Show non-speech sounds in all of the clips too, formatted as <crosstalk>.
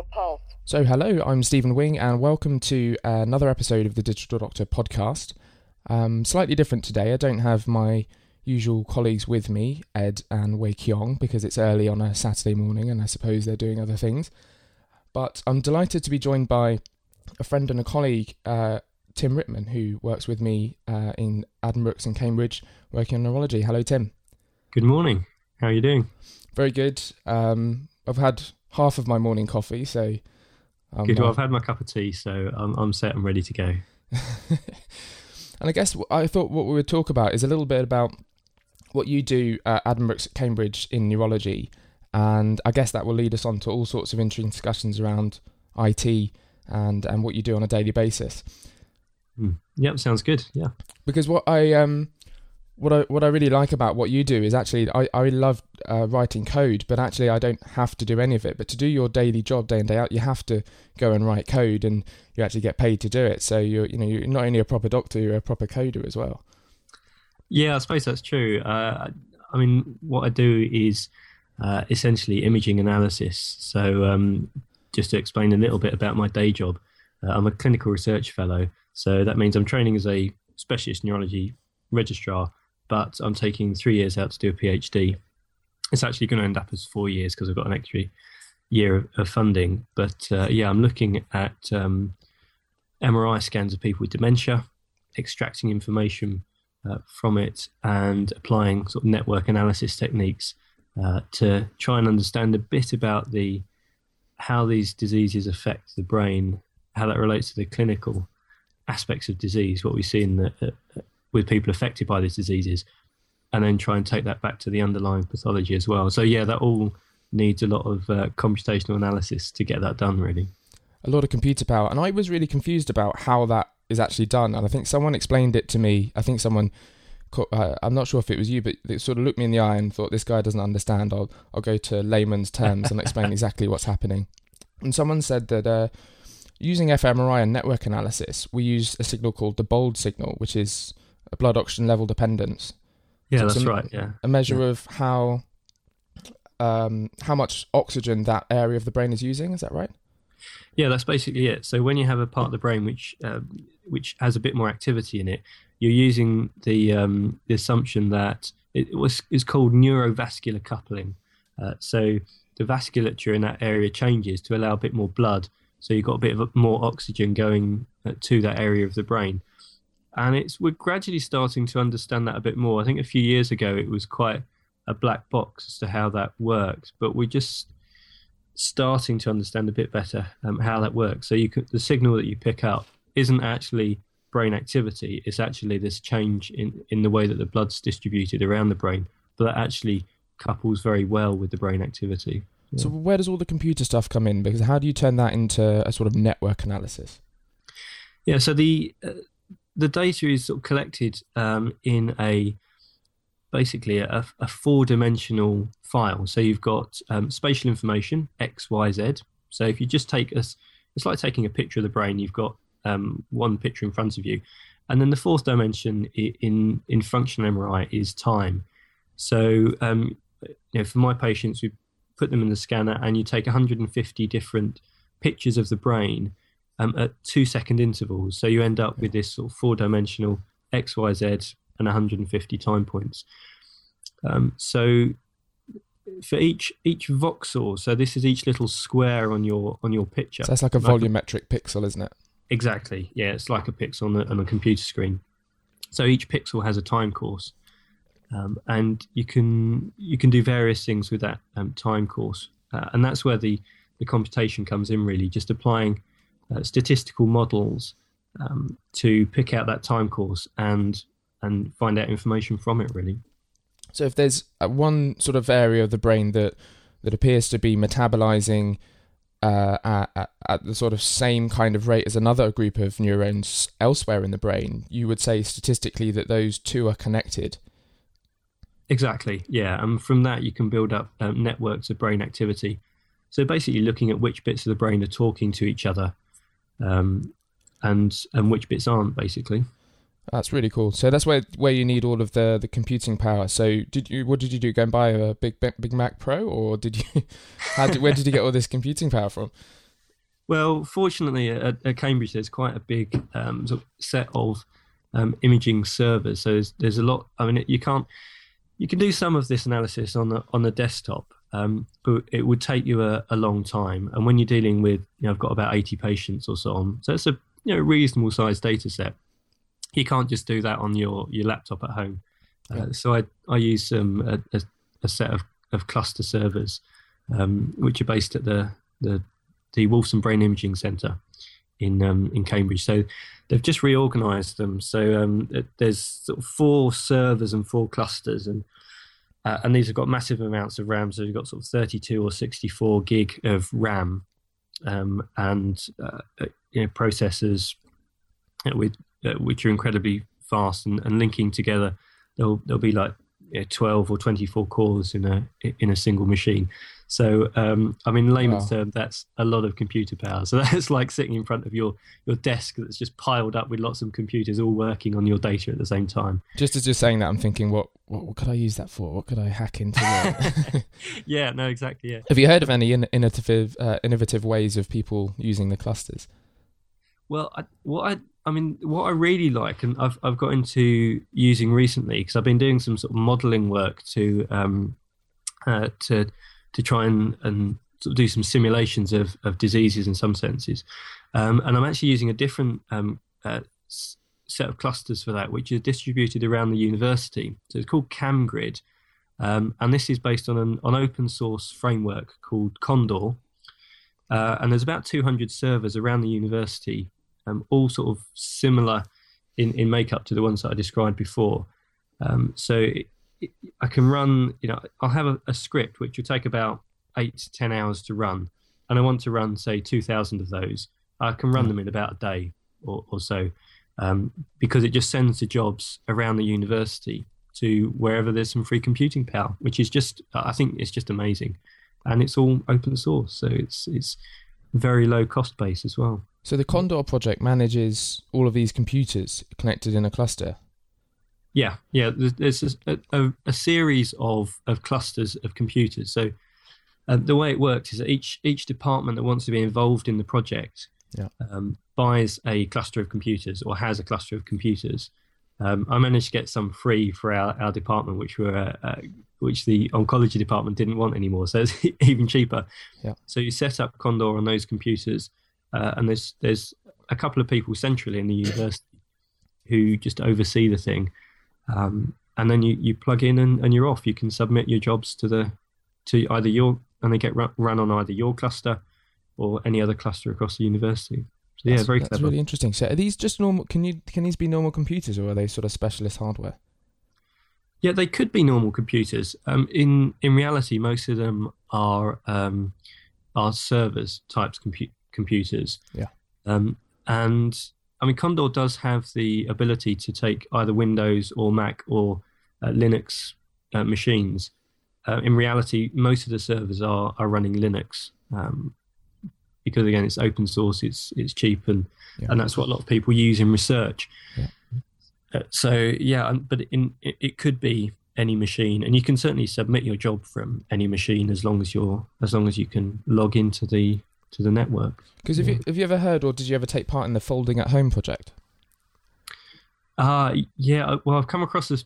your pulse. So, hello, I'm Stevan Wing, and welcome to another episode of the Digital Doctor podcast. Um, slightly different today. I don't have my usual colleagues with me, Ed and Wei Kyong, because it's early on a Saturday morning and I suppose they're doing other things. But I'm delighted to be joined by a friend and a colleague, uh, Tim Rittman, who works with me uh, in Addenbrooke's in Cambridge, working on neurology. Hello, Tim. Good morning. How are you doing? Very good. Um, I've had half of my morning coffee, so. Um, good. Well, I've had my cup of tea, so I'm, I'm set and ready to go. <laughs> and I guess I thought what we would talk about is a little bit about what you do at Addenbrooke's at Cambridge in neurology, and I guess that will lead us on to all sorts of interesting discussions around IT and and what you do on a daily basis. Mm. Yep, sounds good. Yeah, because what I um what I what I really like about what you do is actually I I love uh, writing code, but actually I don't have to do any of it. But to do your daily job day in day out, you have to go and write code, and you actually get paid to do it. So you're you know you're not only a proper doctor, you're a proper coder as well. Yeah, I suppose that's true. Uh, I mean, what I do is uh, essentially imaging analysis. So, um, just to explain a little bit about my day job, uh, I'm a clinical research fellow. So that means I'm training as a specialist neurology registrar, but I'm taking three years out to do a PhD. It's actually going to end up as four years because I've got an extra year of, of funding. But uh, yeah, I'm looking at um, MRI scans of people with dementia, extracting information uh, from it and applying sort of network analysis techniques uh, to try and understand a bit about the how these diseases affect the brain, how that relates to the clinical aspects of disease, what we see in the, uh, with people affected by these diseases, and then try and take that back to the underlying pathology as well. So yeah, that all needs a lot of uh, computational analysis to get that done, really. A lot of computer power, and I was really confused about how that is actually done. And I think someone explained it to me. I think someone, uh, I'm not sure if it was you, but they sort of looked me in the eye and thought, this guy doesn't understand. I'll, I'll go to layman's terms and explain <laughs> exactly what's happening. And someone said that uh, using fMRI and network analysis, we use a signal called the BOLD signal, which is a blood oxygen level dependence. Yeah, so that's a, right. Yeah, a measure yeah. of how um, how much oxygen that area of the brain is using. Is that right? Yeah, that's basically it. So when you have a part of the brain which uh, which has a bit more activity in it, you're using the um, the assumption that it was is called neurovascular coupling. Uh, so the vasculature in that area changes to allow a bit more blood, so you've got a bit of more oxygen going uh, to that area of the brain. And it's we're gradually starting to understand that a bit more. I think a few years ago it was quite a black box as to how that worked, but we're just starting to understand a bit better um, how that works. So you could, the signal that you pick up isn't actually brain activity; it's actually this change in in the way that the blood's distributed around the brain, but that actually couples very well with the brain activity. Yeah. So where does all the computer stuff come in? Because how do you turn that into a sort of network analysis? Yeah, so the uh, the data is sort of collected um, in a basically a, a four dimensional file. So you've got um, spatial information, X, Y, Z. So if you just take us, it's like taking a picture of the brain. You've got um, one picture in front of you, and then the fourth dimension in in functional MRI is time. So um, you know, for my patients, we put them in the scanner, and you take 150 different pictures of the brain um, at two second intervals. So you end up with this sort of four dimensional X, Y, Z and 150 time points. Um, so for each each voxel, so this is each little square on your on your picture. So that's like a volumetric a, pixel, isn't it? Exactly. Yeah, it's like a pixel on a, on a computer screen. So each pixel has a time course, um, and you can you can do various things with that um, time course, uh, and that's where the the computation comes in. Really, just applying uh, statistical models um, to pick out that time course and and find out information from it really. So if there's uh, one sort of area of the brain that that appears to be metabolizing uh, at, at, the sort of same kind of rate as another group of neurons elsewhere in the brain, you would say statistically that those two are connected. Exactly, yeah. And from that, you can build up um, networks of brain activity. So basically, looking at which bits of the brain are talking to each other, um, and and which bits aren't, basically. That's really cool. So that's where where you need all of the the computing power. So did you what did you do? Go and buy a big Big Mac Pro, or did you? <laughs> How did, where did you get all this computing power from? Well, fortunately, at, at Cambridge, there's quite a big um, sort of set of um, imaging servers. So there's, there's, a lot. I mean, you can't. You can do some of this analysis on the on the desktop, um, but it would take you a, a, long time. And when you're dealing with, you know, I've got about 80 patients or so on, so it's a you know reasonable sized data set. You can't just do that on your your laptop at home. Uh, so I I use um, a, a, a set of, of cluster servers, um, which are based at the the the Wolfson Brain Imaging Centre in um, in Cambridge. So they've just reorganised them. So um, there's sort of four servers and four clusters, and uh, and these have got massive amounts of RAM. So you've got sort of 32 or 64 gig of RAM, um, and uh, uh you know processors with uh, which are incredibly fast and, and linking together. There'll there'll be like you know, 12 or 24 cores in a in a single machine. So, um, I mean, layman's wow. term, that's a lot of computer power. So <laughs> that's like sitting in front of your, your desk that's just piled up with lots of computers all working on your data at the same time. Just as you're saying that, I'm thinking, what what, what could I use that for? What could I hack into? <laughs> yeah, no, exactly. Yeah. Have you heard of any innovative uh, innovative ways of people using the clusters? Well, I, what I I mean, what I really like, and I've I've got into using recently because I've been doing some sort of modelling work to um, uh, to to try and, and sort of do some simulations of, of diseases in some senses. Um, and I'm actually using a different um, uh, set of clusters for that, which is distributed around the university. So it's called CamGrid. Um, and this is based on an on open source framework called Condor. Uh, and there's about 200 servers around the university, um, all sort of similar in, in makeup to the ones that I described before. Um, so it, I can run, you know, I'll have a, a, script which will take about eight to 10 hours to run. And I want to run, say, 2,000 of those. I can run them in about a day or, or so um, because it just sends the jobs around the university to wherever there's some free computing power, which is just, I think it's just amazing. And it's all open source. So it's, it's very low cost base as well. So the Condor project manages all of these computers connected in a cluster. Yeah, yeah. There's a, a, a series of, of clusters of computers. So uh, the way it works is that each each department that wants to be involved in the project yeah. um, buys a cluster of computers or has a cluster of computers. Um, I managed to get some free for our, our department, which were uh, uh, which the oncology department didn't want anymore. So it's <laughs> even cheaper. Yeah. So you set up Condor on those computers, uh, and there's there's a couple of people centrally in the university who just oversee the thing. Um, and then you, you plug in and, and you're off. You can submit your jobs to the to either your and they get run, run on either your cluster or any other cluster across the university. So, yeah, that's, very that's clever. really interesting. So are these just normal? Can you can these be normal computers or are they sort of specialist hardware? Yeah, they could be normal computers. Um, in in reality, most of them are um, are servers types compu- computers. Yeah. Um, and I mean, Condor does have the ability to take either Windows or Mac or uh, Linux uh, machines. Uh, in reality, most of the servers are are running Linux um, because again, it's open source, it's it's cheap, and yeah. and that's what a lot of people use in research. Yeah. Uh, so yeah, but in it, it could be any machine, and you can certainly submit your job from any machine as long as you're as long as you can log into the to the network. Because have, yeah. you, have you ever heard or did you ever take part in the Folding at Home project? Uh, yeah, well, I've come across this,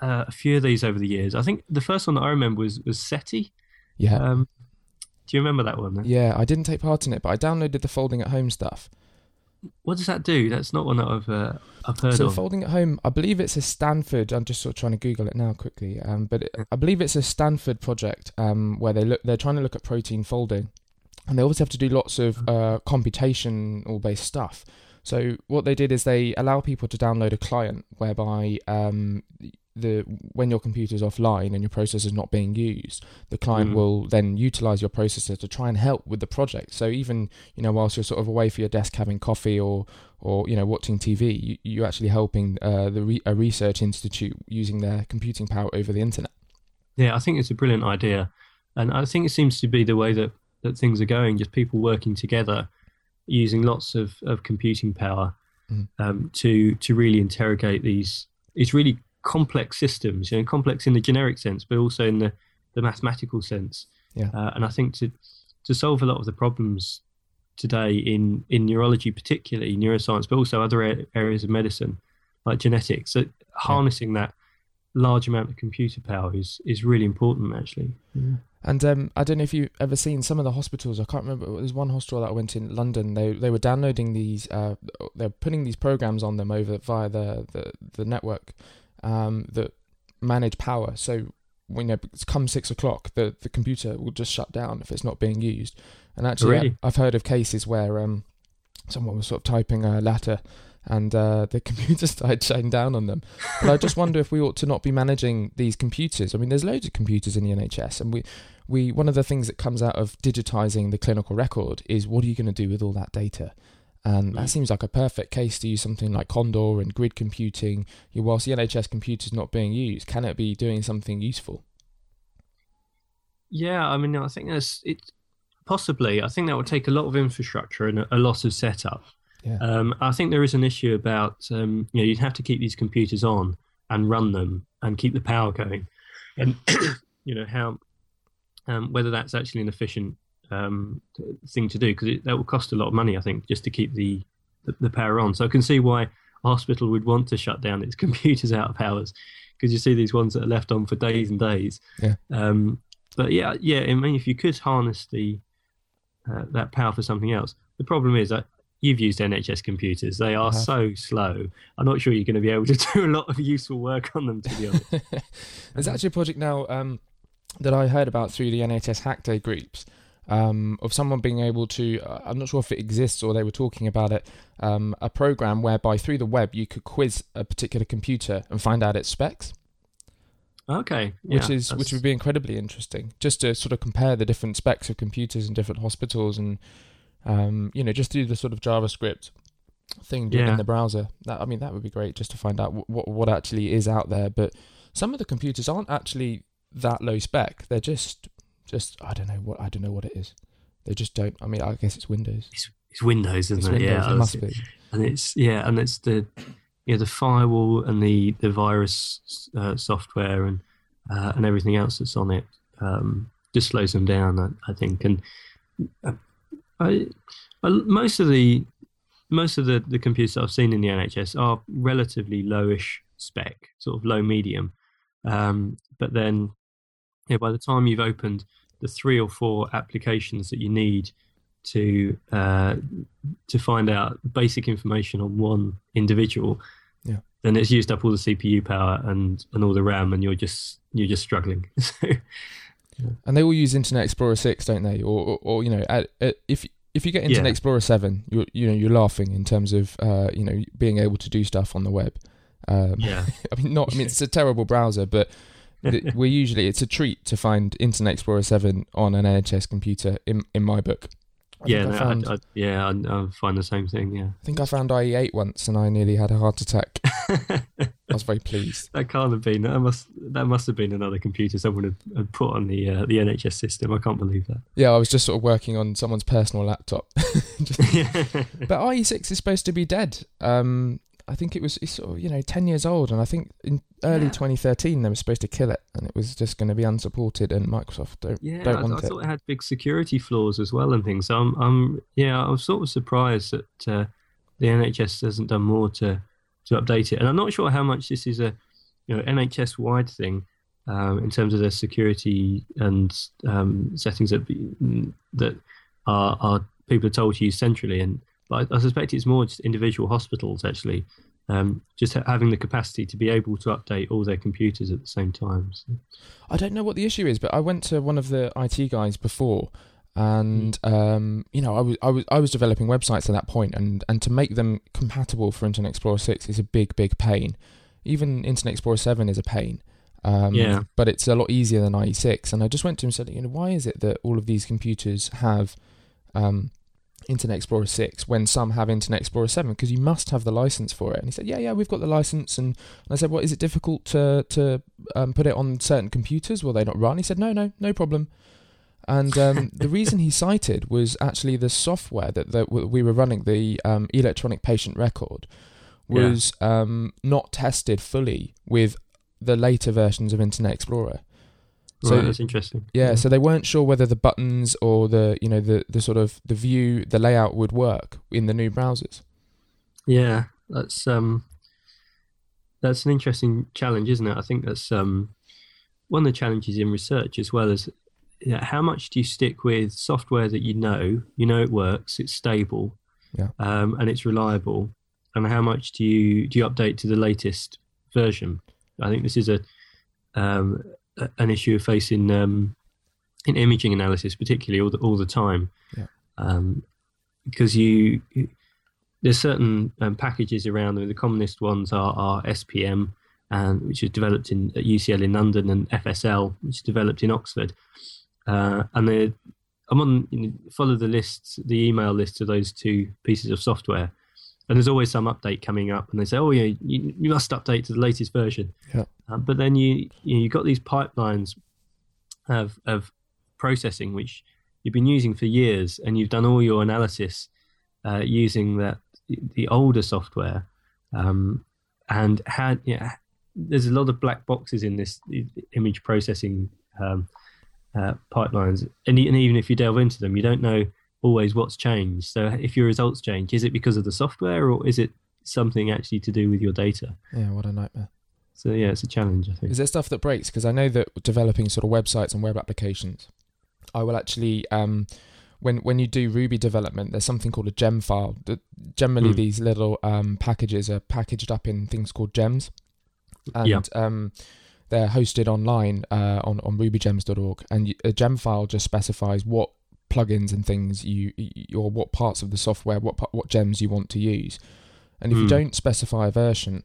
uh, a few of these over the years. I think the first one that I remember was, was SETI. Yeah. Um, do you remember that one? Then? Yeah, I didn't take part in it, but I downloaded the Folding at Home stuff. What does that do? That's not one that I've uh, I've heard so of. So folding at home, I believe it's a Stanford. I'm just sort of trying to Google it now quickly. Um, but it, I believe it's a Stanford project um, where they look. They're trying to look at protein folding, and they obviously have to do lots of uh, computational based stuff. So what they did is they allow people to download a client whereby um, the when your computer is offline and your processor is not being used, the client mm. will then utilize your processor to try and help with the project. So even you know whilst you're sort of away for your desk having coffee or or you know watching TV, you, are actually helping uh, the re- a research institute using their computing power over the internet. Yeah, I think it's a brilliant idea, and I think it seems to be the way that that things are going. Just people working together, using lots of, of computing power mm. um, to to really interrogate these. It's really complex systems, you know, complex in the generic sense, but also in the, the mathematical sense. Yeah. Uh, and I think to to solve a lot of the problems today in in neurology, particularly neuroscience, but also other areas of medicine like genetics. So harnessing that large amount of computer power is is really important, actually. Yeah. And um, I don't know if you've ever seen some of the hospitals. I can't remember. There's one hospital that I went in London. They they were downloading these. Uh, they're putting these programs on them over via the the, the network um, that manage power. So when you know, it's come six o'clock, the the computer will just shut down if it's not being used. And actually, really? I, have heard of cases where um, someone was sort of typing a letter and uh, the <laughs> computer started shutting down on them. But I just wonder if we ought to not be managing these computers. I mean, there's loads of computers in the NHS, and we, we one of the things that comes out of digitizing the clinical record is what are you going to do with all that data? And that mm. seems like a perfect case to use something like Condor and grid computing. Whilst the NHS computer is not being used, can it be doing something useful? Yeah, I mean, I think that's it. Possibly, I think that would take a lot of infrastructure and a, a lot of setup. Yeah. Um, I think there is an issue about um, you know you'd have to keep these computers on and run them and keep the power going, and <coughs> you know how um, whether that's actually an efficient um, thing to do because that will cost a lot of money. I think just to keep the, the, the power on. So I can see why a hospital would want to shut down its <laughs> computers out of hours because you see these ones that are left on for days and days. Yeah. Um, but yeah, yeah. I mean, if you could harness the uh, that power for something else, the problem is that you've used NHS computers. They are so slow. I'm not sure you're going to be able to <laughs> do a lot of useful work on them, to be honest. <laughs> There's actually a project now um, that I heard about through the NHS Hack Day groups. Um, of someone being able to, uh, I'm not sure if it exists or they were talking about it, um, a program whereby through the web you could quiz a particular computer and find out its specs. Okay, which is that's... which would be incredibly interesting, just to sort of compare the different specs of computers in different hospitals and um, you know, just do the sort of JavaScript thing yeah. in the browser. That I mean, that would be great just to find out what what actually is out there. But some of the computers aren't actually that low spec. They're just just I don't know what I don't know what it is. They just don't. I mean, I guess it's Windows. It's, it's Windows, isn't it's it? Windows, yeah, it must be. And it's yeah, and it's the yeah the firewall and the the virus uh, software and uh, and everything else that's on it um, just slows them down. I, I think, and uh, I, most of the most of the, the computers I've seen in the NHS are relatively lowish spec, sort of low medium. Um, but then, yeah, by the time you've opened the three or four applications that you need to uh, to find out basic information on one individual, yeah. then it's used up all the CPU power and, and all the RAM, and you're just you're just struggling. <laughs> so, and they all use Internet Explorer six, don't they? Or, or, or you know, at, at, if if you get Internet yeah. Explorer seven, you you know you're laughing in terms of uh, you know being able to do stuff on the web. Um, yeah, <laughs> I mean, not. I mean, it's a terrible browser, but <laughs> we're usually it's a treat to find Internet Explorer seven on an NHS computer. In in my book, I yeah, no, I found, I, I, yeah, I, I, find the same thing. Yeah, I think I found IE8 once, and I nearly had a heart attack. <laughs> I was very pleased. That can't have been. That must. That must have been another computer someone had, had put on the uh, the NHS system. I can't believe that. Yeah, I was just sort of working on someone's personal laptop. <laughs> just, <laughs> but IE6 is supposed to be dead. Um, I think it was sort of, you know, 10 years old. And I think in early yeah. 2013, they were supposed to kill it and it was just going to be unsupported. And Microsoft don't, yeah, don't I, want I it. I thought it had big security flaws as well and things. So I'm, I'm yeah, I was sort of surprised that uh, the NHS hasn't done more to, to update it. And I'm not sure how much this is a, you know, NHS wide thing. Um, in terms of their security and um, settings that be, that are, are people are told to use centrally, and but I, I suspect it's more just individual hospitals actually, um, just ha- having the capacity to be able to update all their computers at the same time. So. I don't know what the issue is, but I went to one of the IT guys before, and mm. um, you know, I was I was I was developing websites at that point, and and to make them compatible for Internet Explorer six is a big big pain. Even Internet Explorer seven is a pain. Um, yeah. But it's a lot easier than IE6. And I just went to him and said, you know, why is it that all of these computers have um, Internet Explorer 6 when some have Internet Explorer 7 because you must have the license for it. And he said, yeah, yeah, we've got the license. And, I said, well, is it difficult to, to um, put it on certain computers? Will they not run? He said, no, no, no problem. And um, <laughs> the reason he cited was actually the software that, that we were running, the um, electronic patient record, was yeah. um, not tested fully with the later versions of Internet Explorer. So right, that's interesting. Yeah, yeah, so they weren't sure whether the buttons or the you know the the sort of the view the layout would work in the new browsers. Yeah, that's um that's an interesting challenge, isn't it? I think that's um one of the challenges in research as well as you know, how much do you stick with software that you know, you know it works, it's stable, yeah. um, and it's reliable, and how much do you do you update to the latest version? I think this is a um, an issue of facing um, in imaging analysis, particularly all the, all the time, yeah. um, because you, you, there's certain um, packages around. Them. The commonest ones are, are SPM, and which is developed in at UCL in London, and FSL, which is developed in Oxford. Uh, and I'm on you know, follow the lists, the email list of those two pieces of software, and there's always some update coming up, and they say, "Oh, yeah, you, you must update to the latest version." Yeah. Uh, but then you you know, you've got these pipelines of of processing which you've been using for years, and you've done all your analysis uh, using that the older software, um, and had you know, there's a lot of black boxes in this image processing um, uh, pipelines, and, and even if you delve into them, you don't know always what's changed. So if your results change, is it because of the software or is it something actually to do with your data? Yeah, what a nightmare. So yeah, it's a challenge. I think. Is there stuff that breaks? Because I know that developing sort of websites and web applications, I will actually um, when when you do Ruby development, there's something called a gem file. That generally, mm. these little um, packages are packaged up in things called gems, and yeah. um, they're hosted online uh, on on RubyGems.org. And a gem file just specifies what plugins and things you, you or what parts of the software, what what gems you want to use. And if mm. you hmm. don't specify a version,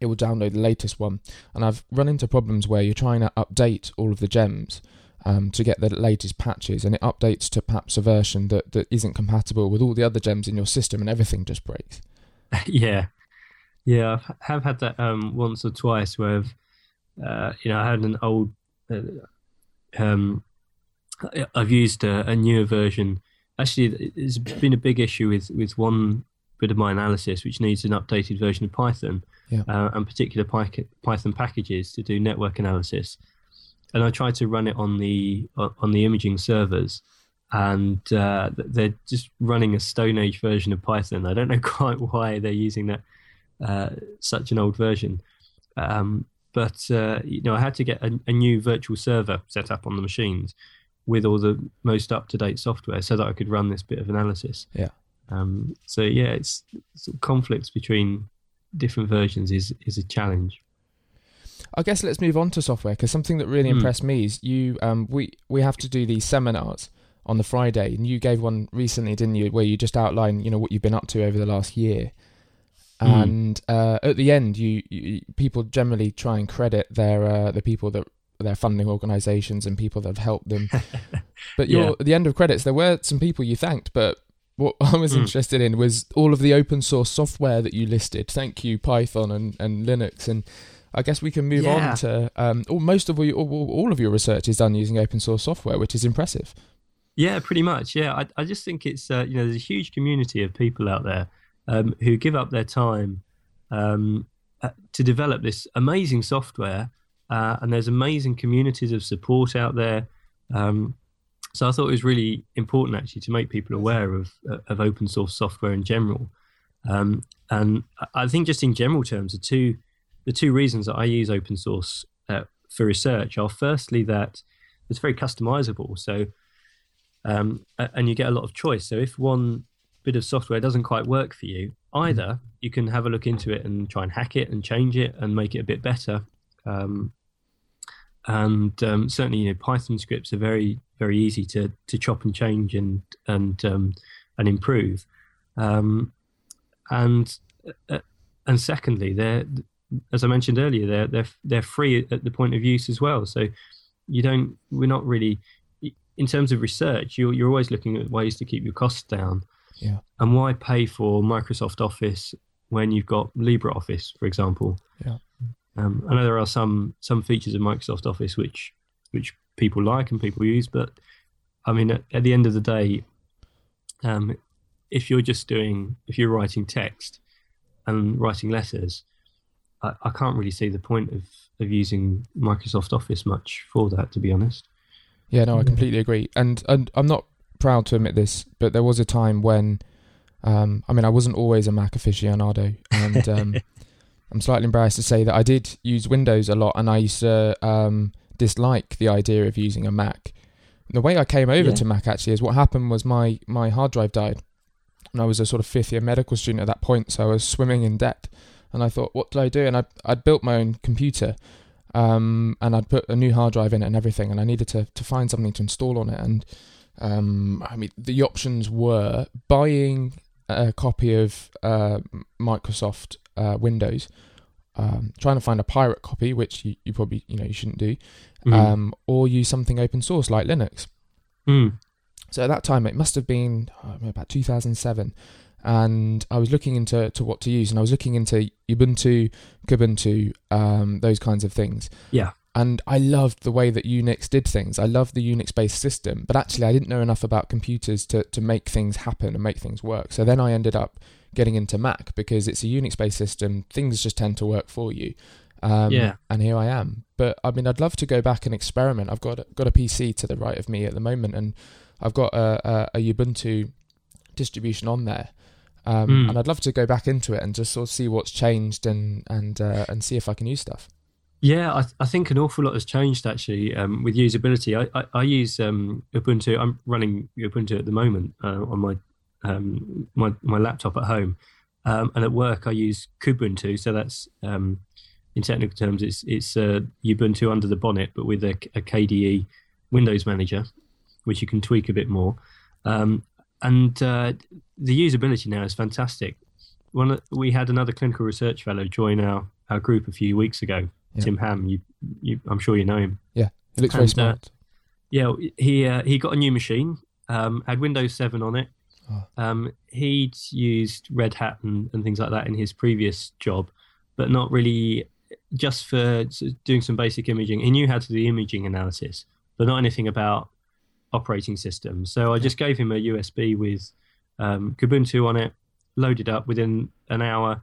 it will download the latest one. And I've run into problems where you're trying to update all of the gems um, to get the latest patches, and it updates to perhaps a version that, that isn't compatible with all the other gems in your system, and everything just breaks. <laughs> yeah, yeah, I have had that um, once or twice where I've, uh, you know, I had an old uh, um, I've used a, a, newer version. Actually, there's been a big issue with, with one bit of my analysis, which needs an updated version of Python, yeah. uh, and particular Python packages to do network analysis. And I tried to run it on the on the imaging servers, and uh, they're just running a Stone Age version of Python. I don't know <laughs> quite why they're using that uh, such an old version. Um, but uh, you know, I had to get a, a, new virtual server set up on the machines, with all the most up to date software so that I could run this bit of analysis. Yeah. Um, so yeah, it's sort of conflicts between different versions is is a challenge. I guess let's move on to software because something that really mm. impressed me is you. Um, we we have to do these seminars on the Friday, and you gave one recently, didn't you, where you just outline you know what you've been up to over the last year. Mm. And uh, at the end, you, you, people generally try and credit their uh, the people that their funding organisations and people that have helped them. <laughs> but yeah. at the end of credits, there were some people you thanked, but what <laughs> I was mm. interested in was all of the open source software that you listed. Thank you, Python and, and Linux. And I guess we can move yeah. on to um, all, most of all, all of your research is done using open source software, which is impressive. Yeah, pretty much. Yeah, I, I just think it's uh, you know there's a huge community of people out there um, who give up their time um, uh, to develop this amazing software uh, and there's amazing communities of support out there. Um, so I thought it was really important actually to make people aware of of open source software in general. Um, and I think just in general terms, the two the two reasons that I use open source uh, for research are firstly that it's very customizable. So um, and you get a lot of choice. So if one bit of software doesn't quite work for you, either you can have a look into it and try and hack it and change it and make it a bit better, um, and um, certainly you know Python scripts are very very easy to to chop and change and and um, and improve, um, and uh, and secondly they're as I mentioned earlier they're they're they're free at the point of use as well. So you don't we're not really in terms of research you're you're always looking at ways to keep your costs down. Yeah. And why pay for Microsoft Office when you've got LibreOffice, for example? Yeah. Um, I know there are some some features of Microsoft Office which which people like and people use, but I mean, at, at the end of the day, um, if you're just doing if you're writing text and writing letters, I, I can't really see the point of, of using Microsoft Office much for that, to be honest. Yeah, no, I completely agree. And, and I'm not proud to admit this, but there was a time when, um, I mean, I wasn't always a Mac aficionado, and um, <laughs> I'm slightly embarrassed to say that I did use Windows a lot, and I used to um, dislike the idea of using a Mac. The way I came over Yeah. to Mac actually is what happened was my my hard drive died, and I was a sort of fifth year medical student at that point, so I was swimming in debt, and I thought, what did I do? And I I'd built my own computer, um, and I'd put a new hard drive in it and everything, and I needed to to find something to install on it, and um, I mean the options were buying a copy of uh, Microsoft uh, Windows, um, trying to find a pirate copy, which you, you probably you know you shouldn't do, Mm. um, or use something open source like Linux. Mm. So at that time, it must have been oh, about 2007, and I was looking into to what to use, and I was looking into Ubuntu, Kubuntu, um, those kinds of things. Yeah. And I loved the way that Unix did things. I loved the Unix-based system, but actually, I didn't know enough about computers to to make things happen and make things work. So then I ended up getting into Mac because it's a Unix-based system. Things just tend to work for you. Um, Yeah. And here I am. But I mean, I'd love to go back and experiment. I've got got a PC to the right of me at the moment, and I've got a, a, a Ubuntu distribution on there, um, Mm. and I'd love to go back into it and just sort of see what's changed and and uh, and see if I can use stuff. Yeah, I, I think an awful lot has changed actually um, with usability. I, I, I use um, Ubuntu. I'm running Ubuntu at the moment uh, on my, um, my my laptop at home, um, and at work I use Kubuntu. So that's um, in technical terms, it's it's uh, Ubuntu under the bonnet, but with a, a KDE Windows manager, which you can tweak a bit more. Um, and uh, the usability now is fantastic. One, we had another clinical research fellow join our, our group a few weeks ago. Yeah. Tim Ham, you, you, I'm sure you know him. It looks very And, uh, smart. Yeah, he uh, he got a new machine, um, had Windows 7 on it. Oh. Um, he'd used Red Hat and, and things like that in his previous job, but not really just for doing some basic imaging. He knew how to do imaging analysis, but not anything about operating systems. So I just gave him a USB with um, Kubuntu on it, loaded up within an hour.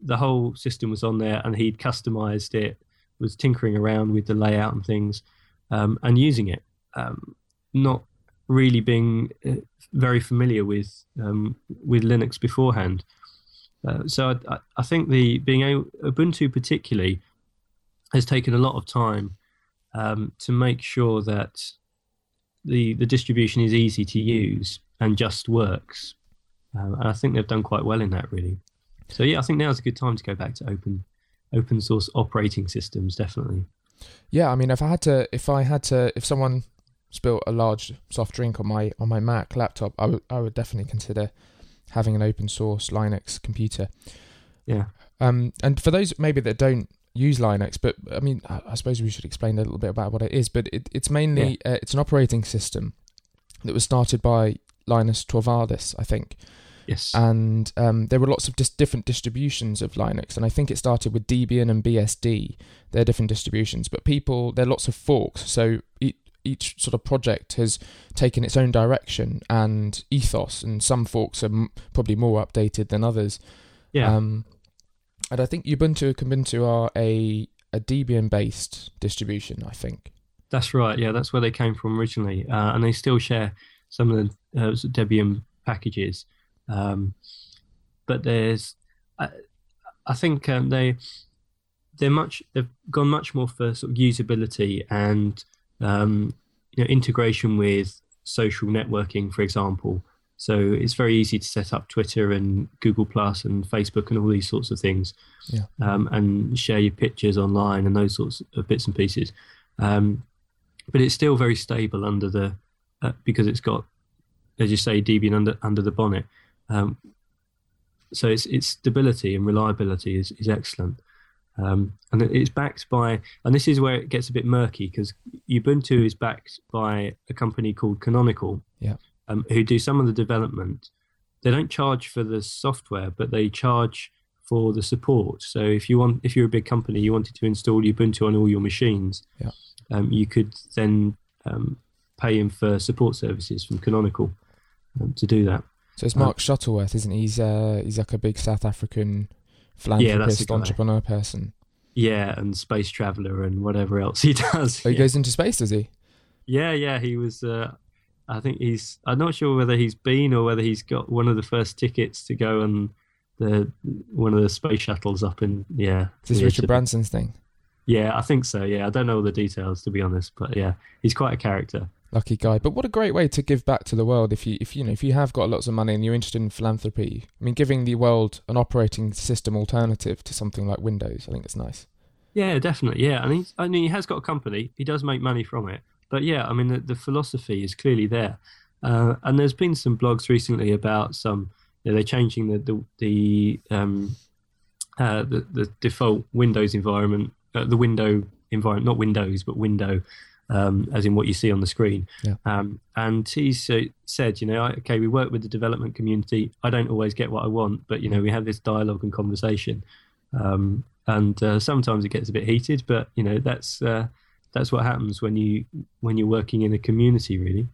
The whole system was on there, and he'd customized it, was tinkering around with the layout and things um, and using it, um, not really being uh, very familiar with um, with Linux beforehand. Uh, so I, I think the being able, Ubuntu particularly has taken a lot of time um, to make sure that the the distribution is easy to use and just works. Um, and I think they've done quite well in that, really. So yeah, I think now is a good time to go back to open open source operating systems. Definitely. Yeah, I mean, if I had to, if I had to, if someone spilt a large soft drink on my on my Mac laptop, I would I would definitely consider having an open source Linux computer. Yeah. Um, and for those maybe that don't use Linux, but I mean, I, I suppose we should explain a little bit about what it is. But it, it's mainly uh, it's an operating system that was started by Linus Torvalds, I think, Yes. and um, there were lots of dis- different distributions of Linux, and I think it started with Debian and BSD. They're different distributions, but people there are lots of forks, so each sort of project has taken its own direction and ethos, and some forks are m- probably more updated than others. yeah. Um, and I think Ubuntu and Kubuntu are a a Debian based distribution. I think. That's right. Yeah, that's where they came from originally, uh, and they still share some of the uh, Debian packages. Um, but there's, I, I think um, they they're much they've gone much more for sort of usability and um, you know integration with social networking, for example. So it's very easy to set up Twitter and Google Plus and Facebook and all these sorts of things, Yeah. um, and share your pictures online and those sorts of bits and pieces. Um, but it's still very stable under the uh, because it's got, as you say, Debian under under the bonnet. Um, so its its stability and reliability is is excellent, um, and it's backed by. And this is where it gets a bit murky because Ubuntu is backed by a company called Canonical, Yeah. um, who do some of the development. They don't charge for the software, but they charge for the support. So if you want, if you're a big company, you wanted to install Ubuntu on all your machines, Yeah. um, you could then um, pay him for support services from Canonical um, to do that. So it's Uh, Mark Shuttleworth, isn't he? He's uh, he's like a big South African philanthropist, guy. entrepreneur person. Yeah, and space traveler and whatever else he <laughs> does. Oh, he yeah. goes into space, does he? yeah, yeah, he was. Uh, I think he's. I'm not sure whether he's been or whether he's got one of the first tickets to go on the one of the space shuttles up in. Yeah, Is this yeah, Richard Branson's thing? Yeah, I think so. Yeah, I don't know all the details to be honest, but yeah, he's quite a character. Lucky guy. But what a great way to give back to the world if you if you know if you have got lots of money and you're interested in philanthropy. I mean giving the world an operating system alternative to something like Windows, I think it's nice. Yeah, definitely. Yeah, and he's, I mean, he has got a company. He does make money from it. But yeah, I mean, the, the philosophy is clearly there. Uh, and there's been some blogs recently about some. You know, they're changing the the the, um, uh, the the default Windows environment, uh, the window environment, not Windows, but window, um, as in what you see on the screen. Yeah. Um, and uh, said, you know, I- okay, we work with the development community. I don't always get what I want, but you know, we have this dialogue and conversation. Um, and uh, sometimes it gets a bit heated, but you know that's uh, that's what happens when you when you're working in a community, really.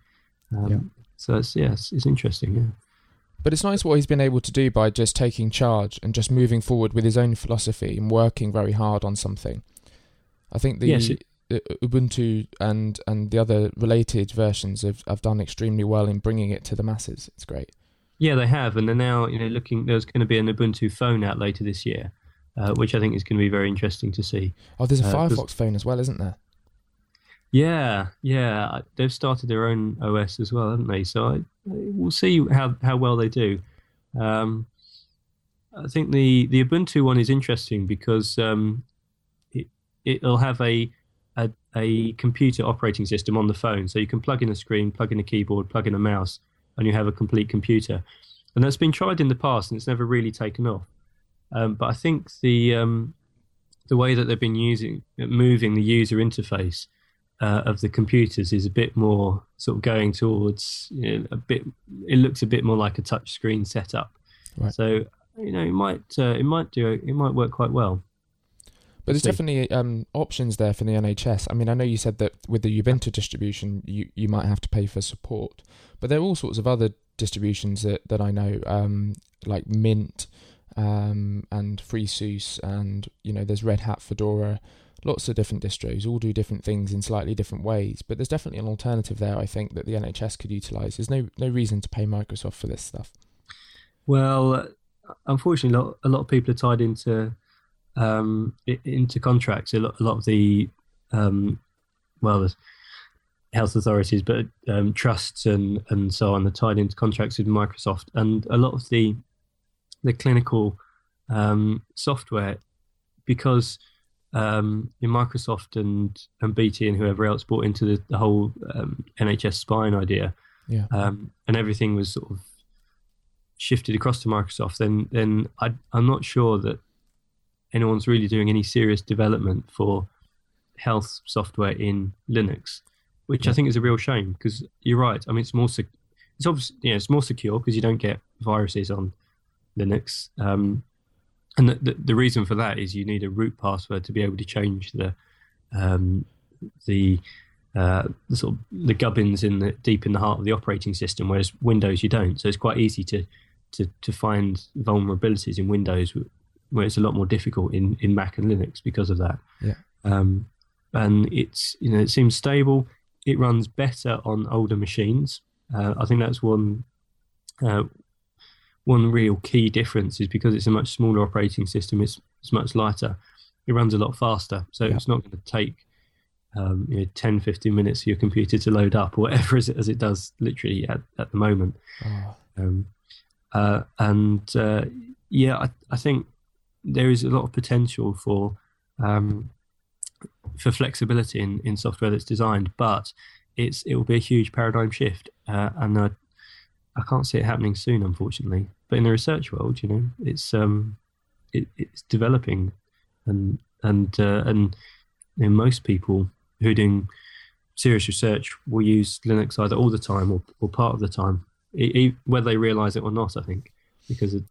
Um, Yeah. So it's yeah, it's, it's interesting. Yeah. But it's nice what he's been able to do by just taking charge and just moving forward with his own philosophy and working very hard on something. I think the, Yes, it- the Ubuntu and and the other related versions have, have done extremely well in bringing it to the masses. It's great. Yeah, they have, and they're now you know looking. There's going to be an Ubuntu phone out later this year, uh, which I think is going to be very interesting to see. Oh, there's a Uh, Firefox phone as well, isn't there? Yeah, yeah, they've started their own OS as well, haven't they? So I, we'll see how how well they do. Um, I think the the Ubuntu one is interesting because um, it it'll have a, a a computer operating system on the phone, so you can plug in a screen, plug in a keyboard, plug in a mouse, and you have a complete computer. And that's been tried in the past, and it's never really taken off. Um, but I think the um, the way that they've been using moving the user interface uh, of the computers is a bit more sort of going towards you know, a bit. It looks a bit more like a touch screen setup. Right. So you know, it might uh, it might do it might work quite well. But there's definitely um, options there for the NHS. I mean, I know you said that with the Ubuntu distribution, you, you might have to pay for support, but there are all sorts of other distributions that, that I know, um, like Mint um, and FreeSUSE, and you know, there's Red Hat, Fedora, lots of different distros, all do different things in slightly different ways. But there's definitely an alternative there. I think that the NHS could utilise. There's no no reason to pay Microsoft for this stuff. Well, unfortunately, a lot, a lot of people are tied into um, into contracts. A lot, a lot of the um, well, health authorities, but um, trusts and and so on are tied into contracts with Microsoft, and a lot of the the clinical um, software because um, in Microsoft and and BT and whoever else bought into the, the whole um, NHS spine idea, Yeah. um, and everything was sort of shifted across to Microsoft, then then I, I'm not sure that anyone's really doing any serious development for health software in Linux, which I think is a real shame because you're right. I mean, it's more sec- it's obviously yeah, it's more secure because you don't get viruses on Linux. Um, and the, the, the reason for that is you need a root password to be able to change the um, the uh, the sort of the gubbins in the deep in the heart of the operating system, whereas Windows you don't. So it's quite easy to to to find vulnerabilities in Windows, where it's a lot more difficult in in Mac and Linux because of that. Yeah. Um, and it's you know it seems stable. It runs better on older machines. Uh, I think that's one uh, one real key difference is because it's a much smaller operating system. It's it's much lighter. It runs a lot faster, so Yeah. it's not going to take um, you know, 10, 15 minutes for your computer to load up or <laughs> whatever as it, as it does literally at, at the moment. Oh, Um, uh, and uh, yeah, I, I think there is a lot of potential for um, for flexibility in, in software that's designed, but it's it will be a huge paradigm shift, uh, and I, I can't see it happening soon, unfortunately. But in the research world, you know, it's um, it, it's developing, and and uh, and you know, most people who are doing serious research will use Linux either all the time or, or part of the time, e- e- whether they realize it or not. I think because it,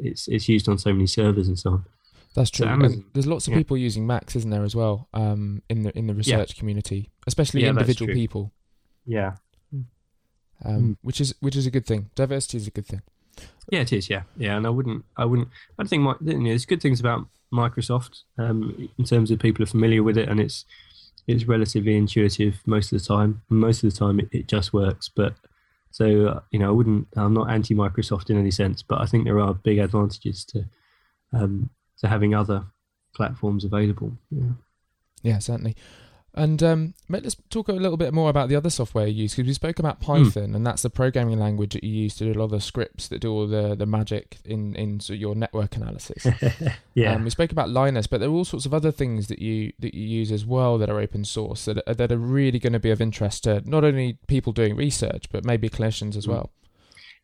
it's it's used on so many servers and so on. That's true. And Amazon- there's lots of yeah. people using Macs, isn't there, as well, um, in the in the research community, especially Yeah, individual people, Yeah, um, Mm. which is which is a good thing. Diversity is a good thing. Yeah, it is. Yeah, yeah, and I wouldn't, I wouldn't, I think my, you know, there's good things about Microsoft um, in terms of people are familiar with it, and it's it's relatively intuitive most of the time. Most of the time, it, it just works. But so you know, I wouldn't, I'm not anti Microsoft in any sense, but I think there are big advantages to um, to having other platforms available. Yeah, yeah certainly. And um, let's talk a little bit more about the other software you use because we spoke about hmm. Python, mm. and that's the programming language that you use to do a lot of the scripts that do all the, the magic in in sort of your network analysis. <laughs> yeah, um, we spoke about Linux, but there are all sorts of other things that you that you use as well that are open source that are, that are really going to be of interest to not only people doing research but maybe clinicians as mm. well.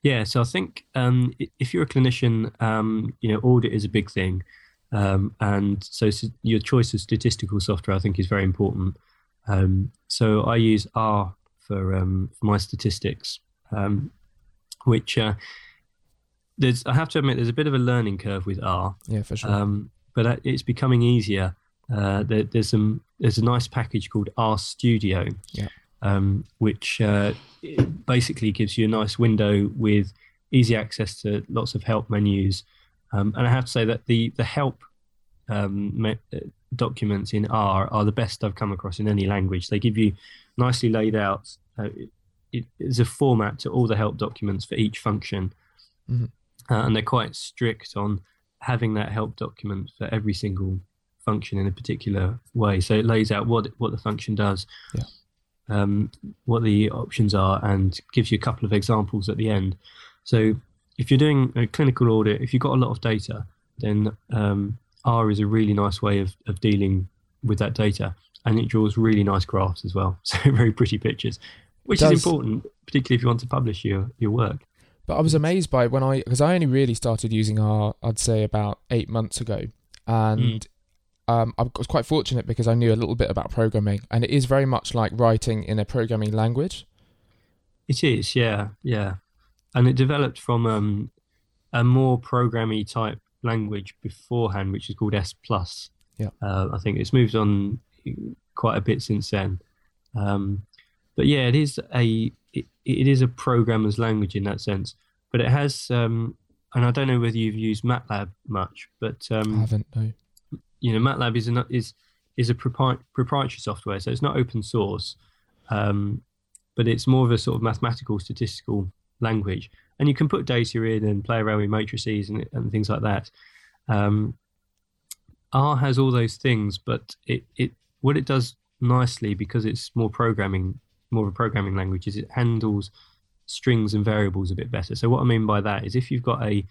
Yeah, so I think um, if you're a clinician, um, you know, audit is a big thing. Um, and so, your choice of statistical software, I think, is very important. Um, so I use R for, um, for my statistics, um, which uh, there's. I have to admit, there's a bit of a learning curve with R. Yeah, for sure. Um, but it's becoming easier. Uh, there, there's some. There's a nice package called R Studio. Yeah. Um, which uh, basically gives you a nice window with easy access to lots of help menus um, and I have to say that the the help um, me- documents in R are the best I've come across in any language. They give you nicely laid out. Uh, it is a format to all the help documents for each function, mm-hmm. uh, and they're quite strict on having that help document for every single function in a particular way. So it lays out what what the function does, yeah. um, what the options are, and gives you a couple of examples at the end. So if you're doing a clinical audit, if you've got a lot of data, then um, R is a really nice way of, of dealing with that data. And it draws really nice graphs as well. <laughs> So very pretty pictures, which is important, particularly if you want to publish your, your work. But I was amazed by when I, because I only really started using R, I'd say about eight months ago. And mm. um, I was quite fortunate because I knew a little bit about programming. And it is very much like writing in a programming language. It is, yeah, yeah and it developed from um, a more programmy type language beforehand, which is called S plus. Yeah, uh, I think it's moved on quite a bit since then. Um, but yeah, it is a it, it is a programmer's language in that sense. But it has, um, and I don't know whether you've used MATLAB much, but um, I haven't. No. You know, MATLAB is a, is is a proprietary software, so it's not open source, um, but it's more of a sort of mathematical statistical language. And you can put data in and play around with matrices and, and things like that. Um, R has all those things, but it, it what it does nicely because it's more programming, more of a programming language, is it handles strings and variables a bit better. So what I mean by that is if you've got a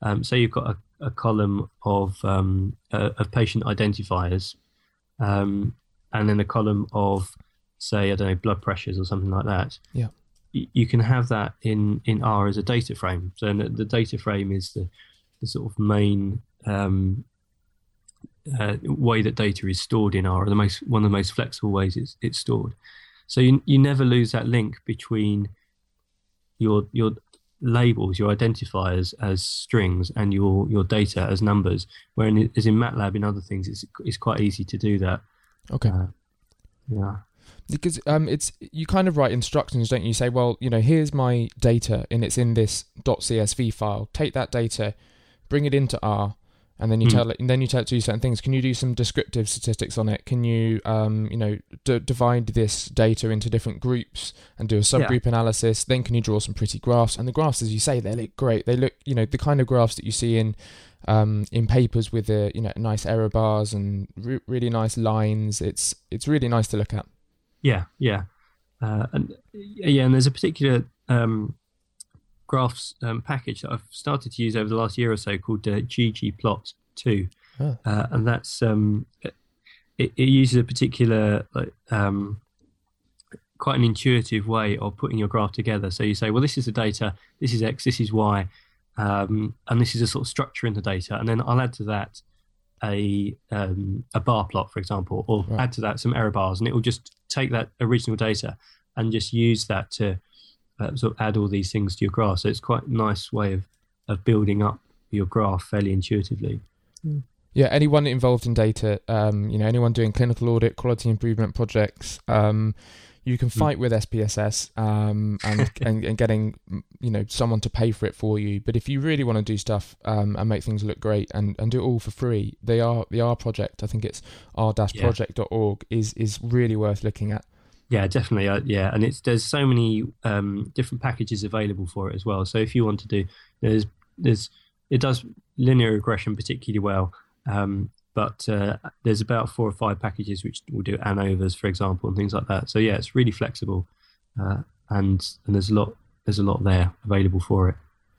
um, say you've got a, a column of um, uh, of patient identifiers, um, and then a column of say I don't know blood pressures or something like that. Yeah you can have that in, in R as a data frame. So the data frame is the, the sort of main um, uh, way that data is stored in R, the most one of the most flexible ways it's, it's stored. So you you never lose that link between your your labels, your identifiers as strings, and your your data as numbers. Whereas in MATLAB, in other things, it's it's quite easy to do that. Okay. Uh, yeah because um, it's you kind of write instructions, don't you? you? Say, well, you know, here's my data, and it's in this .csv file. Take that data, bring it into R, and then you mm. tell it, and then you tell it to do certain things. Can you do some descriptive statistics on it? Can you, um, you know, d- divide this data into different groups and do a subgroup yeah. analysis? Then can you draw some pretty graphs? And the graphs, as you say, they look great. They look, you know, the kind of graphs that you see in um, in papers with the, you know, nice error bars and re- really nice lines. It's it's really nice to look at. Yeah, yeah, uh, and yeah, and there's a particular um, graphs um, package that I've started to use over the last year or so called uh, ggplot two, oh. uh, and that's um, it, it, uses a particular like, um, quite an intuitive way of putting your graph together. So you say, well, this is the data, this is x, this is y, um, and this is a sort of structure in the data, and then I'll add to that a um, a bar plot, for example, or right. add to that some error bars, and it will just take that original data and just use that to uh, sort of add all these things to your graph. So it's quite a nice way of of building up your graph fairly intuitively. Mm. Yeah, anyone involved in data, um, you know, anyone doing clinical audit, quality improvement projects, um, you can fight with SPSS um, and, <laughs> and and getting you know someone to pay for it for you. But if you really want to do stuff um, and make things look great and, and do it all for free, they are the R project. I think it's r-project.org is is really worth looking at. Yeah, definitely. Uh, yeah, and it's there's so many um, different packages available for it as well. So if you want to do, there's there's it does linear regression particularly well. Um, but uh, there's about four or five packages which will do ANOVAs, for example, and things like that. So yeah, it's really flexible, uh, and and there's a lot there's a lot there available for it.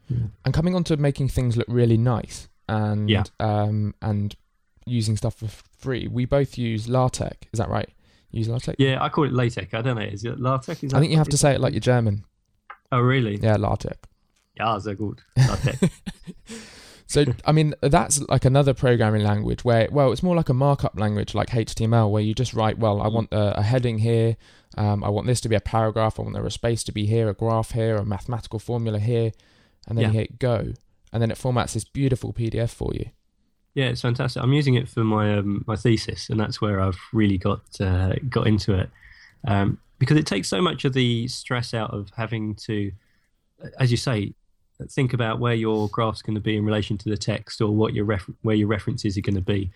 Yeah. And coming on to making things look really nice and yeah. um, and using stuff for free, we both use LaTeX. Is that right? use LaTeX? Yeah, I call it LaTeX. I don't know. Is it LaTeX? Is I think you have to say it like you're German. Oh, really? Yeah, LaTeX. Yeah, sehr gut. LaTeX. <laughs> so, I mean, that's like another programming language where, well, it's more like a markup language like HTML, where you just write, well, I want a, a heading here, um, I want this to be a paragraph, I want there a space to be here, a graph here, a mathematical formula here, and then Yeah. you hit go, and then it formats this beautiful PDF for you. Yeah, it's fantastic. I'm using it for my um, my thesis, and that's where I've really got uh, got into it um, because it takes so much of the stress out of having to, as you say, think about where your graph's going to be in relation to the text or what your ref- where your references are going to be.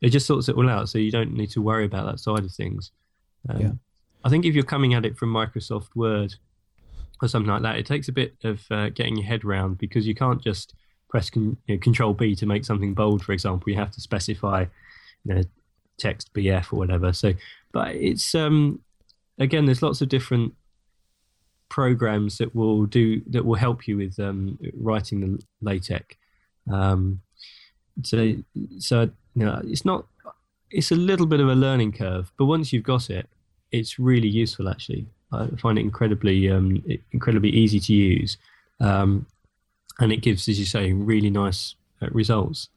It just sorts it all out, so you don't need to worry about that side of things. Um, Yeah. I think if you're coming at it from Microsoft Word or something like that, it takes a bit of uh, getting your head round because you can't just press con- you know, Control B to make something bold, for example. You have to specify, you know, text BF or whatever. So, but it's um, again, there's lots of different programs that will do that will help you with um, writing the LaTeX. Um, so, so you know, it's not. It's a little bit of a learning curve, but once you've got it, it's really useful. Actually, I find it incredibly, um, incredibly easy to use, um, and it gives, as you say, really nice uh, results.